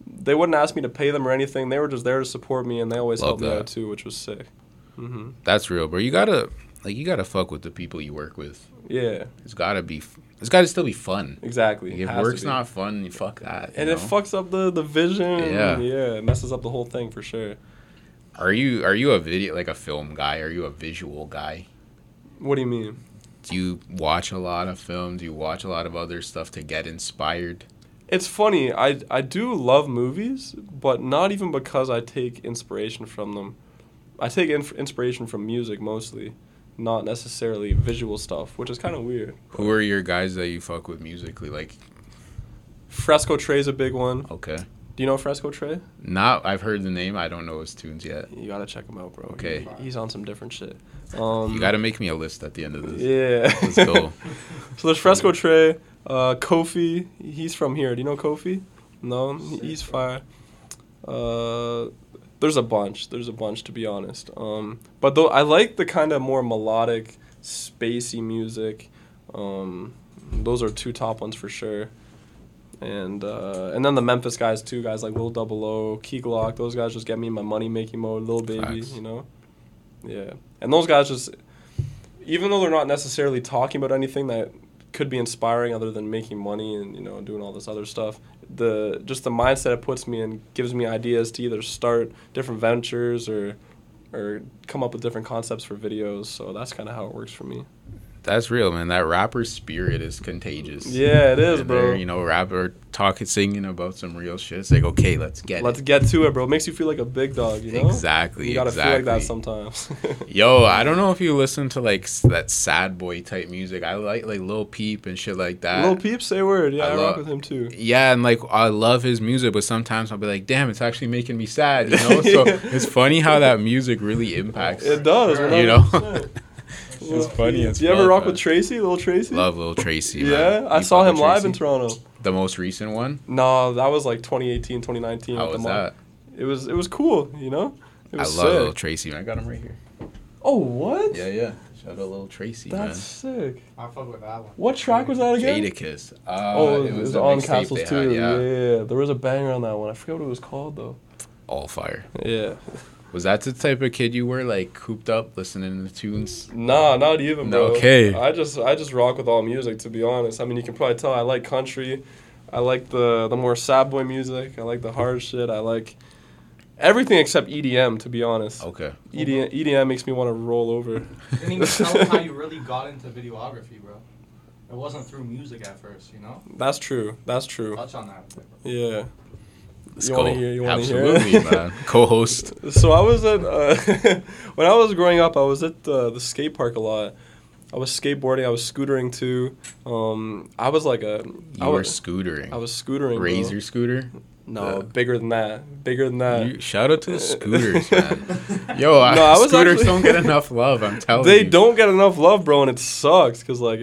They wouldn't ask me to pay them or anything. They were just there to support me, and they always Love helped me out too, which was sick. hmm That's real, bro. You gotta like you gotta fuck with the people you work with. Yeah, It's gotta be. It's gotta still be fun. exactly. Like, if work's not fun, you fuck that. you and it fucks up the the vision. Yeah. yeah, it messes up the whole thing for sure. Are you are you a video like a film guy? Are you a visual guy? What do you mean? Do you watch a lot of films? Do you watch a lot of other stuff to get inspired? It's funny. I I do love movies, but not even because I take inspiration from them. I take inf- inspiration from music mostly, not necessarily visual stuff, which is kind of weird. Who are your guys that you fuck with musically? Like, Fresco Trey's a big one. okay, Do you know Fresco Trey? not I've heard the name. I don't know his tunes yet. You gotta check him out, bro. Okay. He- he's on some different shit. Um, You gotta make me a list at the end of this. Yeah. Let's go. so there's Fresco Trey, uh, Kofi. He's from here. Do you know Kofi? No, he's fire. Uh, there's a bunch. There's a bunch to be honest. Um, but though I like the kind of more melodic, spacey music. Um, those are two top ones for sure. And uh, and then the Memphis guys too, guys like Lil Double O, Key Glock, those guys just get me in my money making mode, Lil Baby, Facts. you know? Yeah. And those guys just even though they're not necessarily talking about anything that could be inspiring other than making money and you know doing all this other stuff. The just the mindset it puts me in gives me ideas to either start different ventures or or come up with different concepts for videos. So that's kind of how it works for me That's real, man. That rapper spirit is contagious. yeah it is And bro You know, rapper talking, singing about some real shit. It's like, okay, let's get let's it. get to it bro it makes you feel like a big dog you know Exactly. you gotta exactly. feel like that sometimes Yo, I don't know if you listen to like that sad boy type music. I like like Lil Peep and shit like that. Lil Peep say word yeah I i, love- rock with him too Yeah, and like I love his music, but sometimes I'll be like, damn, it's actually making me sad, you know? So it's funny how that music really impacts. it does You 100%. It's funny as you ever rock with tracy Lil Tracy Love Lil Tracy. yeah man. i You saw fuck him with live in Tracy? toronto The most recent one. No, that was like 2018, 2019. How at the was mo- that? It was it was cool, you know. It I was love sick. Lil Tracy. Man. I got him right here. Oh what? Yeah, yeah. Shout out Lil Tracy, That's sick. I fuck with that one. What track was that man. again? Jadakiss. Uh, oh, it was, a on mixtape Castles they too. had, yeah. yeah, there was a banger on that one. I forget what it was called though. All fire. Yeah. Was that the type of kid you were, like cooped up listening to tunes? Nah, not even, bro. Okay. I just I just rock with all music to be honest. I mean, you can probably tell I like country. I like the the more sad boy music. I like the hard shit. I like everything except EDM to be honest. Okay. EDM mm-hmm. EDM makes me want to roll over. Didn't even tell them how you really got into videography, bro. It wasn't through music at first, you know. That's true. That's true. Touch on that. Bro. Yeah. Let's You go. hear- you Absolutely, man. Co-host. So I was at uh, when I was growing up, I was at the, the skate park a lot. I was skateboarding. I was scootering too. Um, I was like a. I You were was, scootering. I was scootering. bro. Razor scooter. No, the- bigger than that. Bigger than that. You, shout out to the scooters, man. Yo, I, No, I was scooters actually- don't get enough love. I'm telling they you. They don't get enough love, bro, and it sucks because like,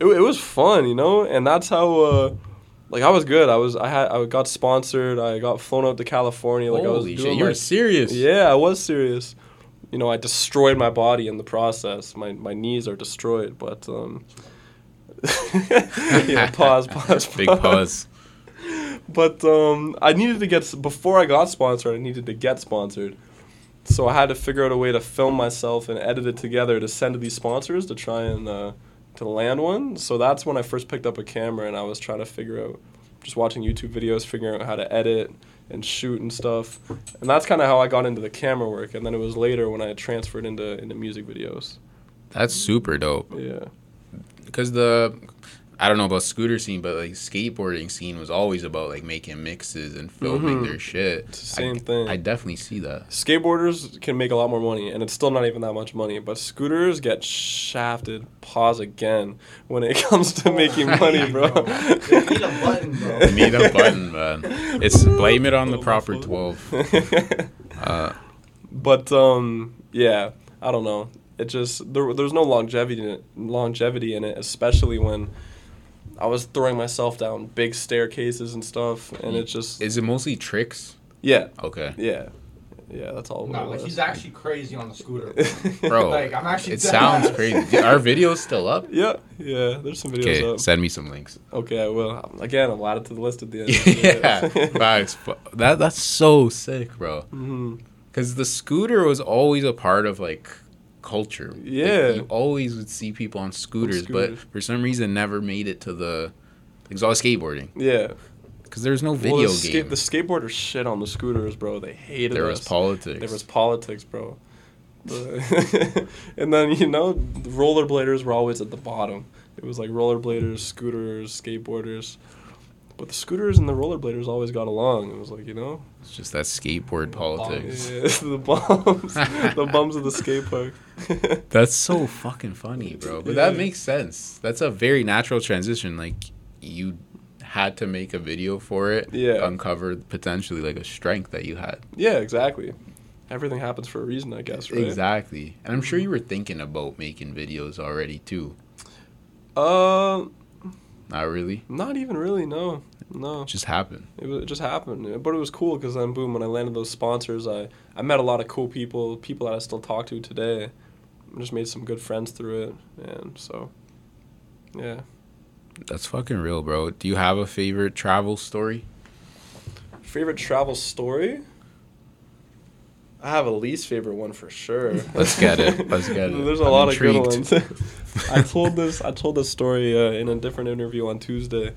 it, it was fun, you know, and that's how. Uh, like I was good. I was. I had. I got sponsored. I got flown out to California. Like I was Holy doing shit, you were my- serious. Yeah, I was serious. You know, I destroyed my body in the process. My my knees are destroyed, but um. yeah, pause, pause, Big pause. But um, I needed to get before I got sponsored. I needed to get sponsored, so I had to figure out a way to film myself and edit it together to send to these sponsors to try and uh, to land one. So that's when I first picked up a camera and I was trying to figure out, just watching YouTube videos, figuring out how to edit and shoot and stuff. And that's kind of how I got into the camera work. And then it was later when I transferred into into music videos. That's super dope. Yeah. Because the, I don't know about scooter scene, but like skateboarding scene was always about like making mixes and filming Mhm. their shit. The same I, thing. I definitely see that. Skateboarders can make a lot more money, and it's still not even that much money. But scooters get shafted. Pause again when it comes to making money, bro. They need a button, bro. Need a button, man. It's blame it on the proper twelve. Uh, but um, yeah, I don't know. It just there, there's no longevity in it, longevity in it, especially when I was throwing myself down big staircases and stuff, and it just is it mostly tricks? yeah, Okay. yeah. Yeah, that's all. No, like he's actually crazy on the scooter. Bro, like I'm actually. it dead sounds crazy. Our video's still up. Yeah, yeah. There's some videos Okay, up. send me some links. Okay, I will. Again, I'll add it to the list at the end. yeah, facts. That that's so sick, bro. hmm Because the scooter was always a part of like culture. Like, Yeah. you always would see people on scooters, scooters. but for some reason never made it to the. Like, it was all skateboarding Yeah. because there's no Well, video the, game. the skateboarders shit on the scooters, bro. They hated there us. was politics. There was politics, bro. And then you know, the rollerbladers were always at the bottom. It was like rollerbladers, scooters, skateboarders. But the scooters and the rollerbladers always got along. It was like you know, It's just that skateboard politics. yeah, the bums, the bums of the skate park. That's so fucking funny, bro. But that makes sense. That's a very natural transition. Like you had to make a video for it. Yeah. Uncover potentially like a strength that you had. yeah, exactly. Everything happens for a reason, I guess, right? Exactly. And I'm sure you were thinking about making videos already too. Uh, Not really. not even really. No, no. It just happened. It, was, it just happened, but it was cool because then boom, when I landed those sponsors, I I met a lot of cool people, people that I still talk to today. I just made some good friends through it, and so, yeah. That's fucking real, bro. Do you have a favorite travel story? Favorite travel story? I have a least favorite one for sure. Let's get it. Let's get it. There's a I'm lot of intrigued. good ones. I told this. I told this story uh, in a different interview on Tuesday.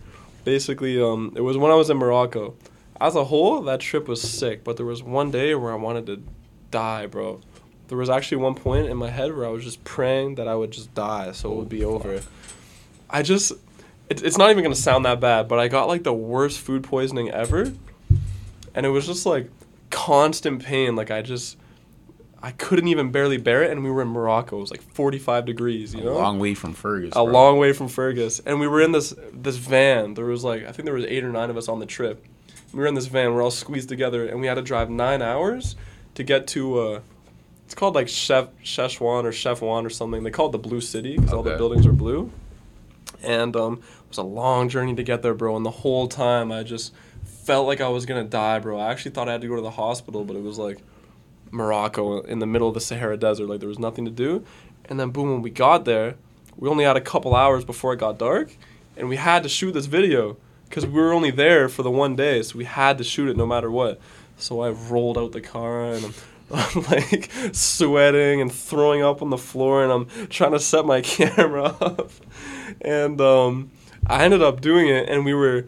Basically, um, it was when I was in Morocco. As a whole, that trip was sick, but there was one day where I wanted to die, bro. There was actually one point in my head where I was just praying that I would just die, so it would be over. I just, it, it's not even gonna sound that bad, but I got like the worst food poisoning ever, and it was just like constant pain. Like I just, I couldn't even barely bear it, and we were in Morocco. It was like 45 degrees, you a know, A long way from Fergus. a bro. long way from Fergus, and we were in this this van. There was like I think there was eight or nine of us on the trip. We were in this van. We're all squeezed together, and we had to drive nine hours to get to. Uh, it's called like Chef Szechuan or Chefwan or something. They call it the Blue City because all the buildings are blue. And um, it was a long journey to get there, bro. And the whole time, I just felt like I was gonna die, bro. I actually thought I had to go to the hospital, but it was like Morocco in the middle of the Sahara Desert. Like there was nothing to do. And then boom, when we got there, we only had a couple hours before it got dark, and we had to shoot this video because we were only there for the one day, so we had to shoot it no matter what. So I rolled out the car and I'm, I'm like sweating and throwing up on the floor, and I'm trying to set my camera up, and um, I ended up doing it, and we were.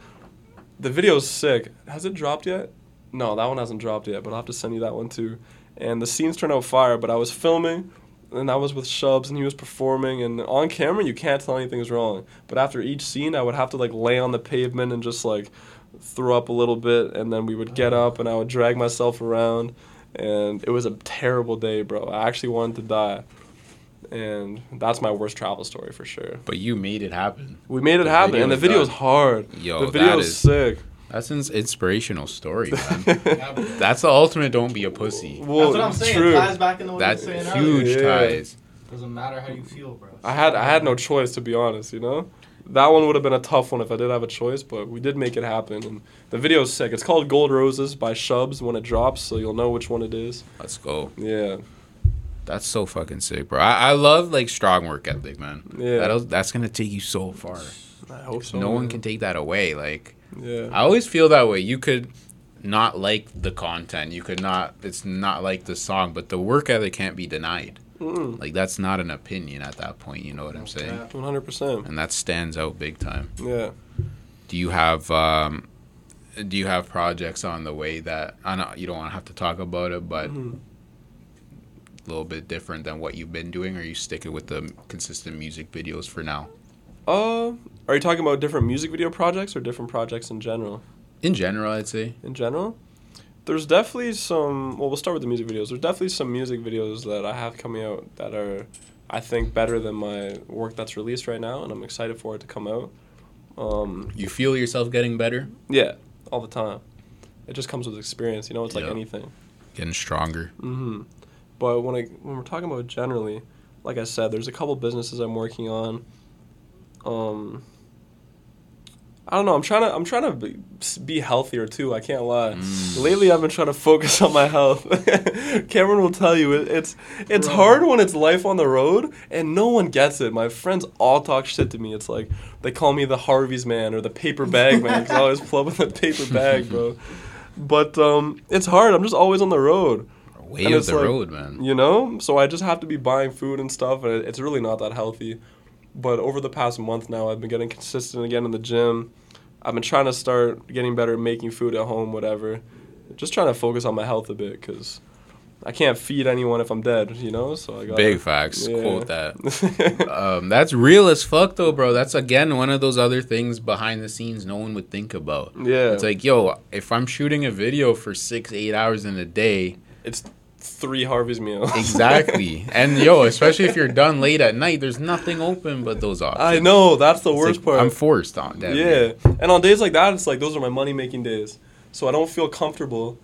The video's sick. Has it dropped yet? No, that one hasn't dropped yet, but I'll have to send you that one too. And the scenes turned out fire, but I was filming, and I was with Shubs, and he was performing, and on camera you can't tell anything's wrong. But after each scene, I would have to like lay on the pavement and just like throw up a little bit, and then we would get up, and I would drag myself around, and it was a terrible day, bro. I actually wanted to die, and that's my worst travel story for sure. But you made it happen. We made it The happen, and the video done. hard. Yo, the video is- sick. That's an inspirational story, man. That's the ultimate. Don't be a pussy. Well, That's what I'm saying. true. Ties back into what That's you were saying huge Yeah. ties. Doesn't matter how you feel, bro. I had I had no choice to be honest, you know. That one would have been a tough one if I did have a choice, but we did make it happen. And the video's sick. It's called Gold Roses by Shubs when it drops, so you'll know which one it is. Let's go. Yeah, That's so fucking sick, bro. I, I love like strong work ethic, man. Yeah. That'll, that's gonna take you so far. I hope so. no one can take that away. Like Yeah, I always feel that way. You could not like the content. You could not. It's not like the song, but the work ethic can't be denied. Mm-mm. Like that's not an opinion at that point. You know what I'm saying? Yeah. one hundred percent. And that stands out big time. Yeah. Do you have um, do you have projects on the way that I know you don't want to have to talk about it, but Mhm. a little bit different than what you've been doing, or you sticking with the consistent music videos for now? Uh, are you talking about different music video projects or different projects in general? In general, I'd say. in general. There's definitely some. Well, we'll start with the music videos. There's definitely some music videos that I have coming out that are, I think, better than my work that's released right now, and I'm excited for it to come out. Um, You feel yourself getting better, yeah, all the time. It just comes with experience, you know. It's like anything. getting stronger. hmm But when I when we're talking about generally, like I said, there's a couple businesses I'm working on. Um, I don't know. I'm trying to I'm trying to be, be healthier too. I can't lie. Mm. Lately, I've been trying to focus on my health. Kameron will tell you it, it's it's Bro. hard when it's life on the road and no one gets it. My friends all talk shit to me. It's like they call me the Harvey's man or the paper bag man because I always pull up with a paper bag, bro. But um, it's hard. I'm just always on the road. Way of it's the like- road, man. You know, so I just have to be buying food and stuff, and it- it's really not that healthy. But over the past month now, I've been getting consistent again in the gym. I've been trying to start getting better at making food at home, whatever. Just trying to focus on my health a bit, cause I can't feed anyone if I'm dead, you know. So I got Big facts. Yeah. Quote that. Um, that's real as fuck though, bro. That's again one of those other things behind the scenes no one would think about. yeah, It's like, yo, if I'm shooting a video for six, eight hours in a day, it's three Harvey's meals. exactly. and yo, especially if you're done late at night, there's nothing open but those options. I know that's the It's worst like, part. I'm forced on that. Yeah, and on days like that, it's like those are my money making days. So I don't feel comfortable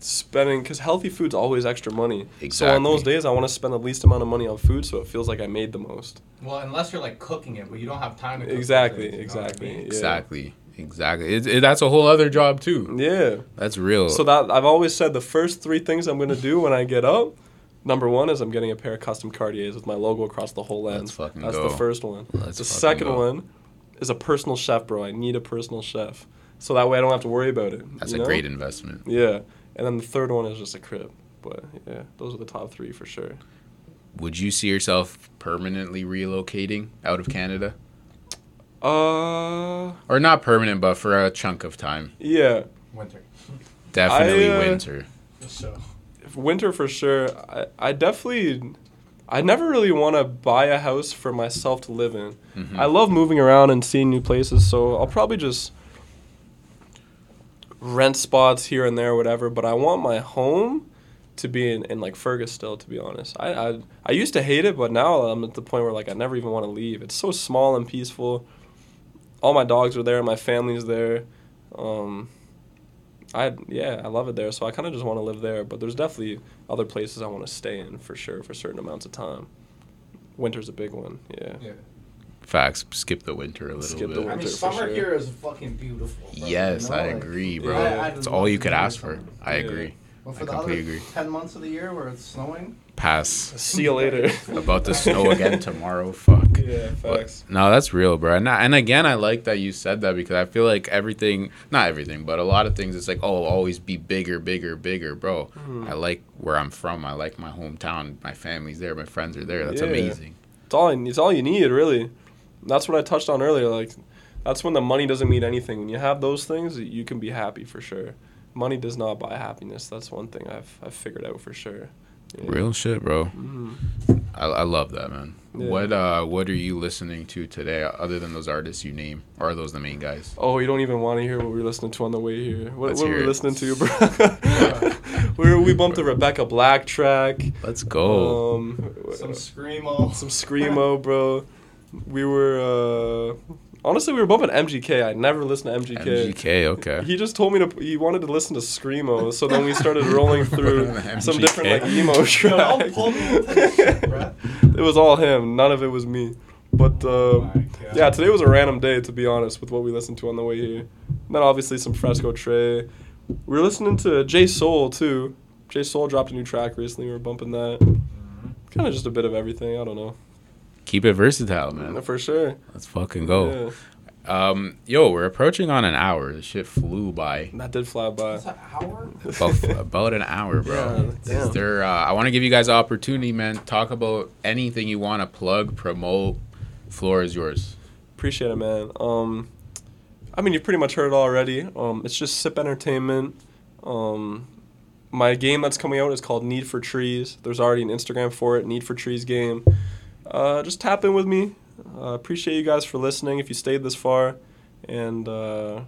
spending because healthy food's always extra money. So on those days, I want to spend the least amount of money on food, so it feels like I made the most. Well, unless you're like cooking it, but you don't have time to cook Exactly, things, you know what I exactly. mean? Yeah. Exactly. Exactly. It, it, that's a whole other job too. Yeah. That's real. So that I've always said the first three things I'm gonna do when I get up. Number one is I'm getting a pair of custom Cartiers with my logo across the whole lens. Let's fucking That's go. the first one. Let's the second go. one is a personal chef, bro. I need a personal chef, so that way I don't have to worry about it. That's a know? great investment. Yeah, and then the third one is just a crib. But yeah, those are the top three for sure. Would you see yourself permanently relocating out of Canada? Uh, Or not permanent, but for a chunk of time. yeah, Winter. Definitely I, uh, winter. So. winter for sure. I, I definitely, I never really want to buy a house for myself to live in. Mhm. I love moving around and seeing new places, so I'll probably just rent spots here and there, whatever. But I want my home to be in, in like Fergus still. To be honest, I, I I used to hate it, but now I'm at the point where like I never even want to leave. It's so small and peaceful. All my dogs are there, my family's there. Um, I yeah, I love it there. So I kind of just want to live there. But there's definitely other places I want to stay in for sure for certain amounts of time. Winter's a big one. Yeah. Yeah. Facts. Skip the winter a little Skip the bit. I mean, summer sure. here is fucking beautiful. bro, Yes, you know, I like- agree, bro. Yeah. I'd It's all you could ask for. summer. I Yeah. agree. But I the completely other agree. ten months of the year where it's snowing, Pass. See you later. About to snow again tomorrow. Fuck. yeah, But- no, that's real, bro. And, and again, I like that you said that because I feel like everything, not everything, but a lot of things, it's like, oh, always be bigger, bigger, bigger, bro. Mhm. I like where I'm from. I like my hometown. My family's there. My friends are there. That's Yeah. amazing. It's all it's all you need, really. That's what I touched on earlier. Like, that's when the money doesn't mean anything. When you have those things, you can be happy for sure. Money does not buy happiness. That's one thing I've I've figured out for sure. Yeah. Real shit, bro. Mhm. I, I love that, man. Yeah. What uh what are you listening to today other than those artists you name? Or are those the main guys? Oh, you don't even want to hear what we are listening to on the way here. What, Let's what were we it. listening to, bro? we we bumped the Rebecca Black track. Let's go. Um, some screamo, some screamo, bro. We were uh, honestly we were bumping MGK. I never listened to MGK. MGK, okay. He just told me to. He wanted to listen to screamo, so then we started rolling through some different like emo Yo, tracks. pull me into this shit, bruh. it was all him. None of it was me. But Oh um, my yeah, today was a random day to be honest with what we listened to on the way here. And then obviously some Fresco Trey. We were listening to J Soul too. J Soul dropped a new track recently. We were bumping that. Mm-hmm. Kind of just a bit of everything. I don't know. Keep it versatile, man. For sure. Let's fucking go. Yeah. Um, yo, we're approaching on an hour. This shit flew by. That did fly by. It's an hour. About, about an hour, bro. Yeah, Is there? Uh, I want to give you guys an opportunity, man. Talk about anything you want to plug, promote. Floor is yours. Appreciate it, man. Um, I mean, you've pretty much heard it already. Um, it's just Sip Entertainment. Um, my game that's coming out is called Need for Trees. There's already an Instagram for it, Need for Trees game. Uh, just tap in with me. Uh, appreciate you guys for listening if you stayed this far. And uh,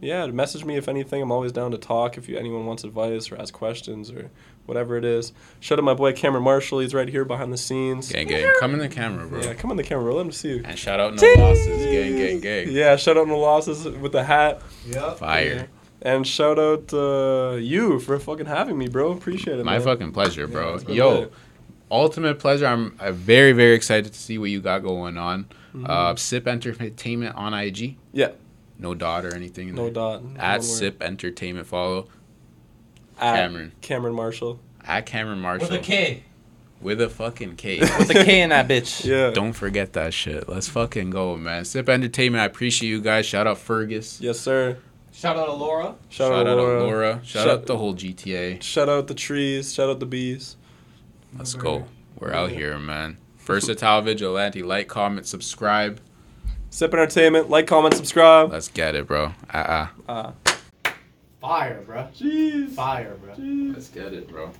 yeah, message me if anything. I'm always down to talk if you, anyone wants advice or ask questions or whatever it is. Shout out my boy Kameron Marshall. He's right here behind the scenes. Gang, gang. Come in the camera, bro. Yeah, come in the camera, bro. Let him see you. And shout out no losses. Gang, gang, gang. Yeah, shout out no losses with the hat. Yep. Fire. And shout out uh, you for fucking having me, bro. Appreciate it. My man. fucking pleasure, bro. it's Yo, lit. Ultimate pleasure. I'm uh, very, very excited to see what you got going on. Mhm. Uh, Sip Entertainment on IG. Yeah. No dot or anything. No there. dot. At one word. Sip Entertainment. Follow At Kameron. Kameron Marshall. at Kameron Marshall With a K. with a fucking K. With a K in that bitch. Yeah. Don't forget that shit. Let's fucking go, man. Sip Entertainment. I appreciate you guys. Shout out Fergus. Yes, sir. Shout out to Laura. Shout, out, Laura. Laura. Shout, Shout- out the whole GTA. Shout out the trees. Shout out the bees. Let's go. We're out here, man. Versatile Vigilante. Like, comment, subscribe. Sip Entertainment. Like, comment, subscribe. Let's get it, bro. Uh uh Ah. Fire, bro. Jeez. Fire, bro. Jeez. Let's get it, bro.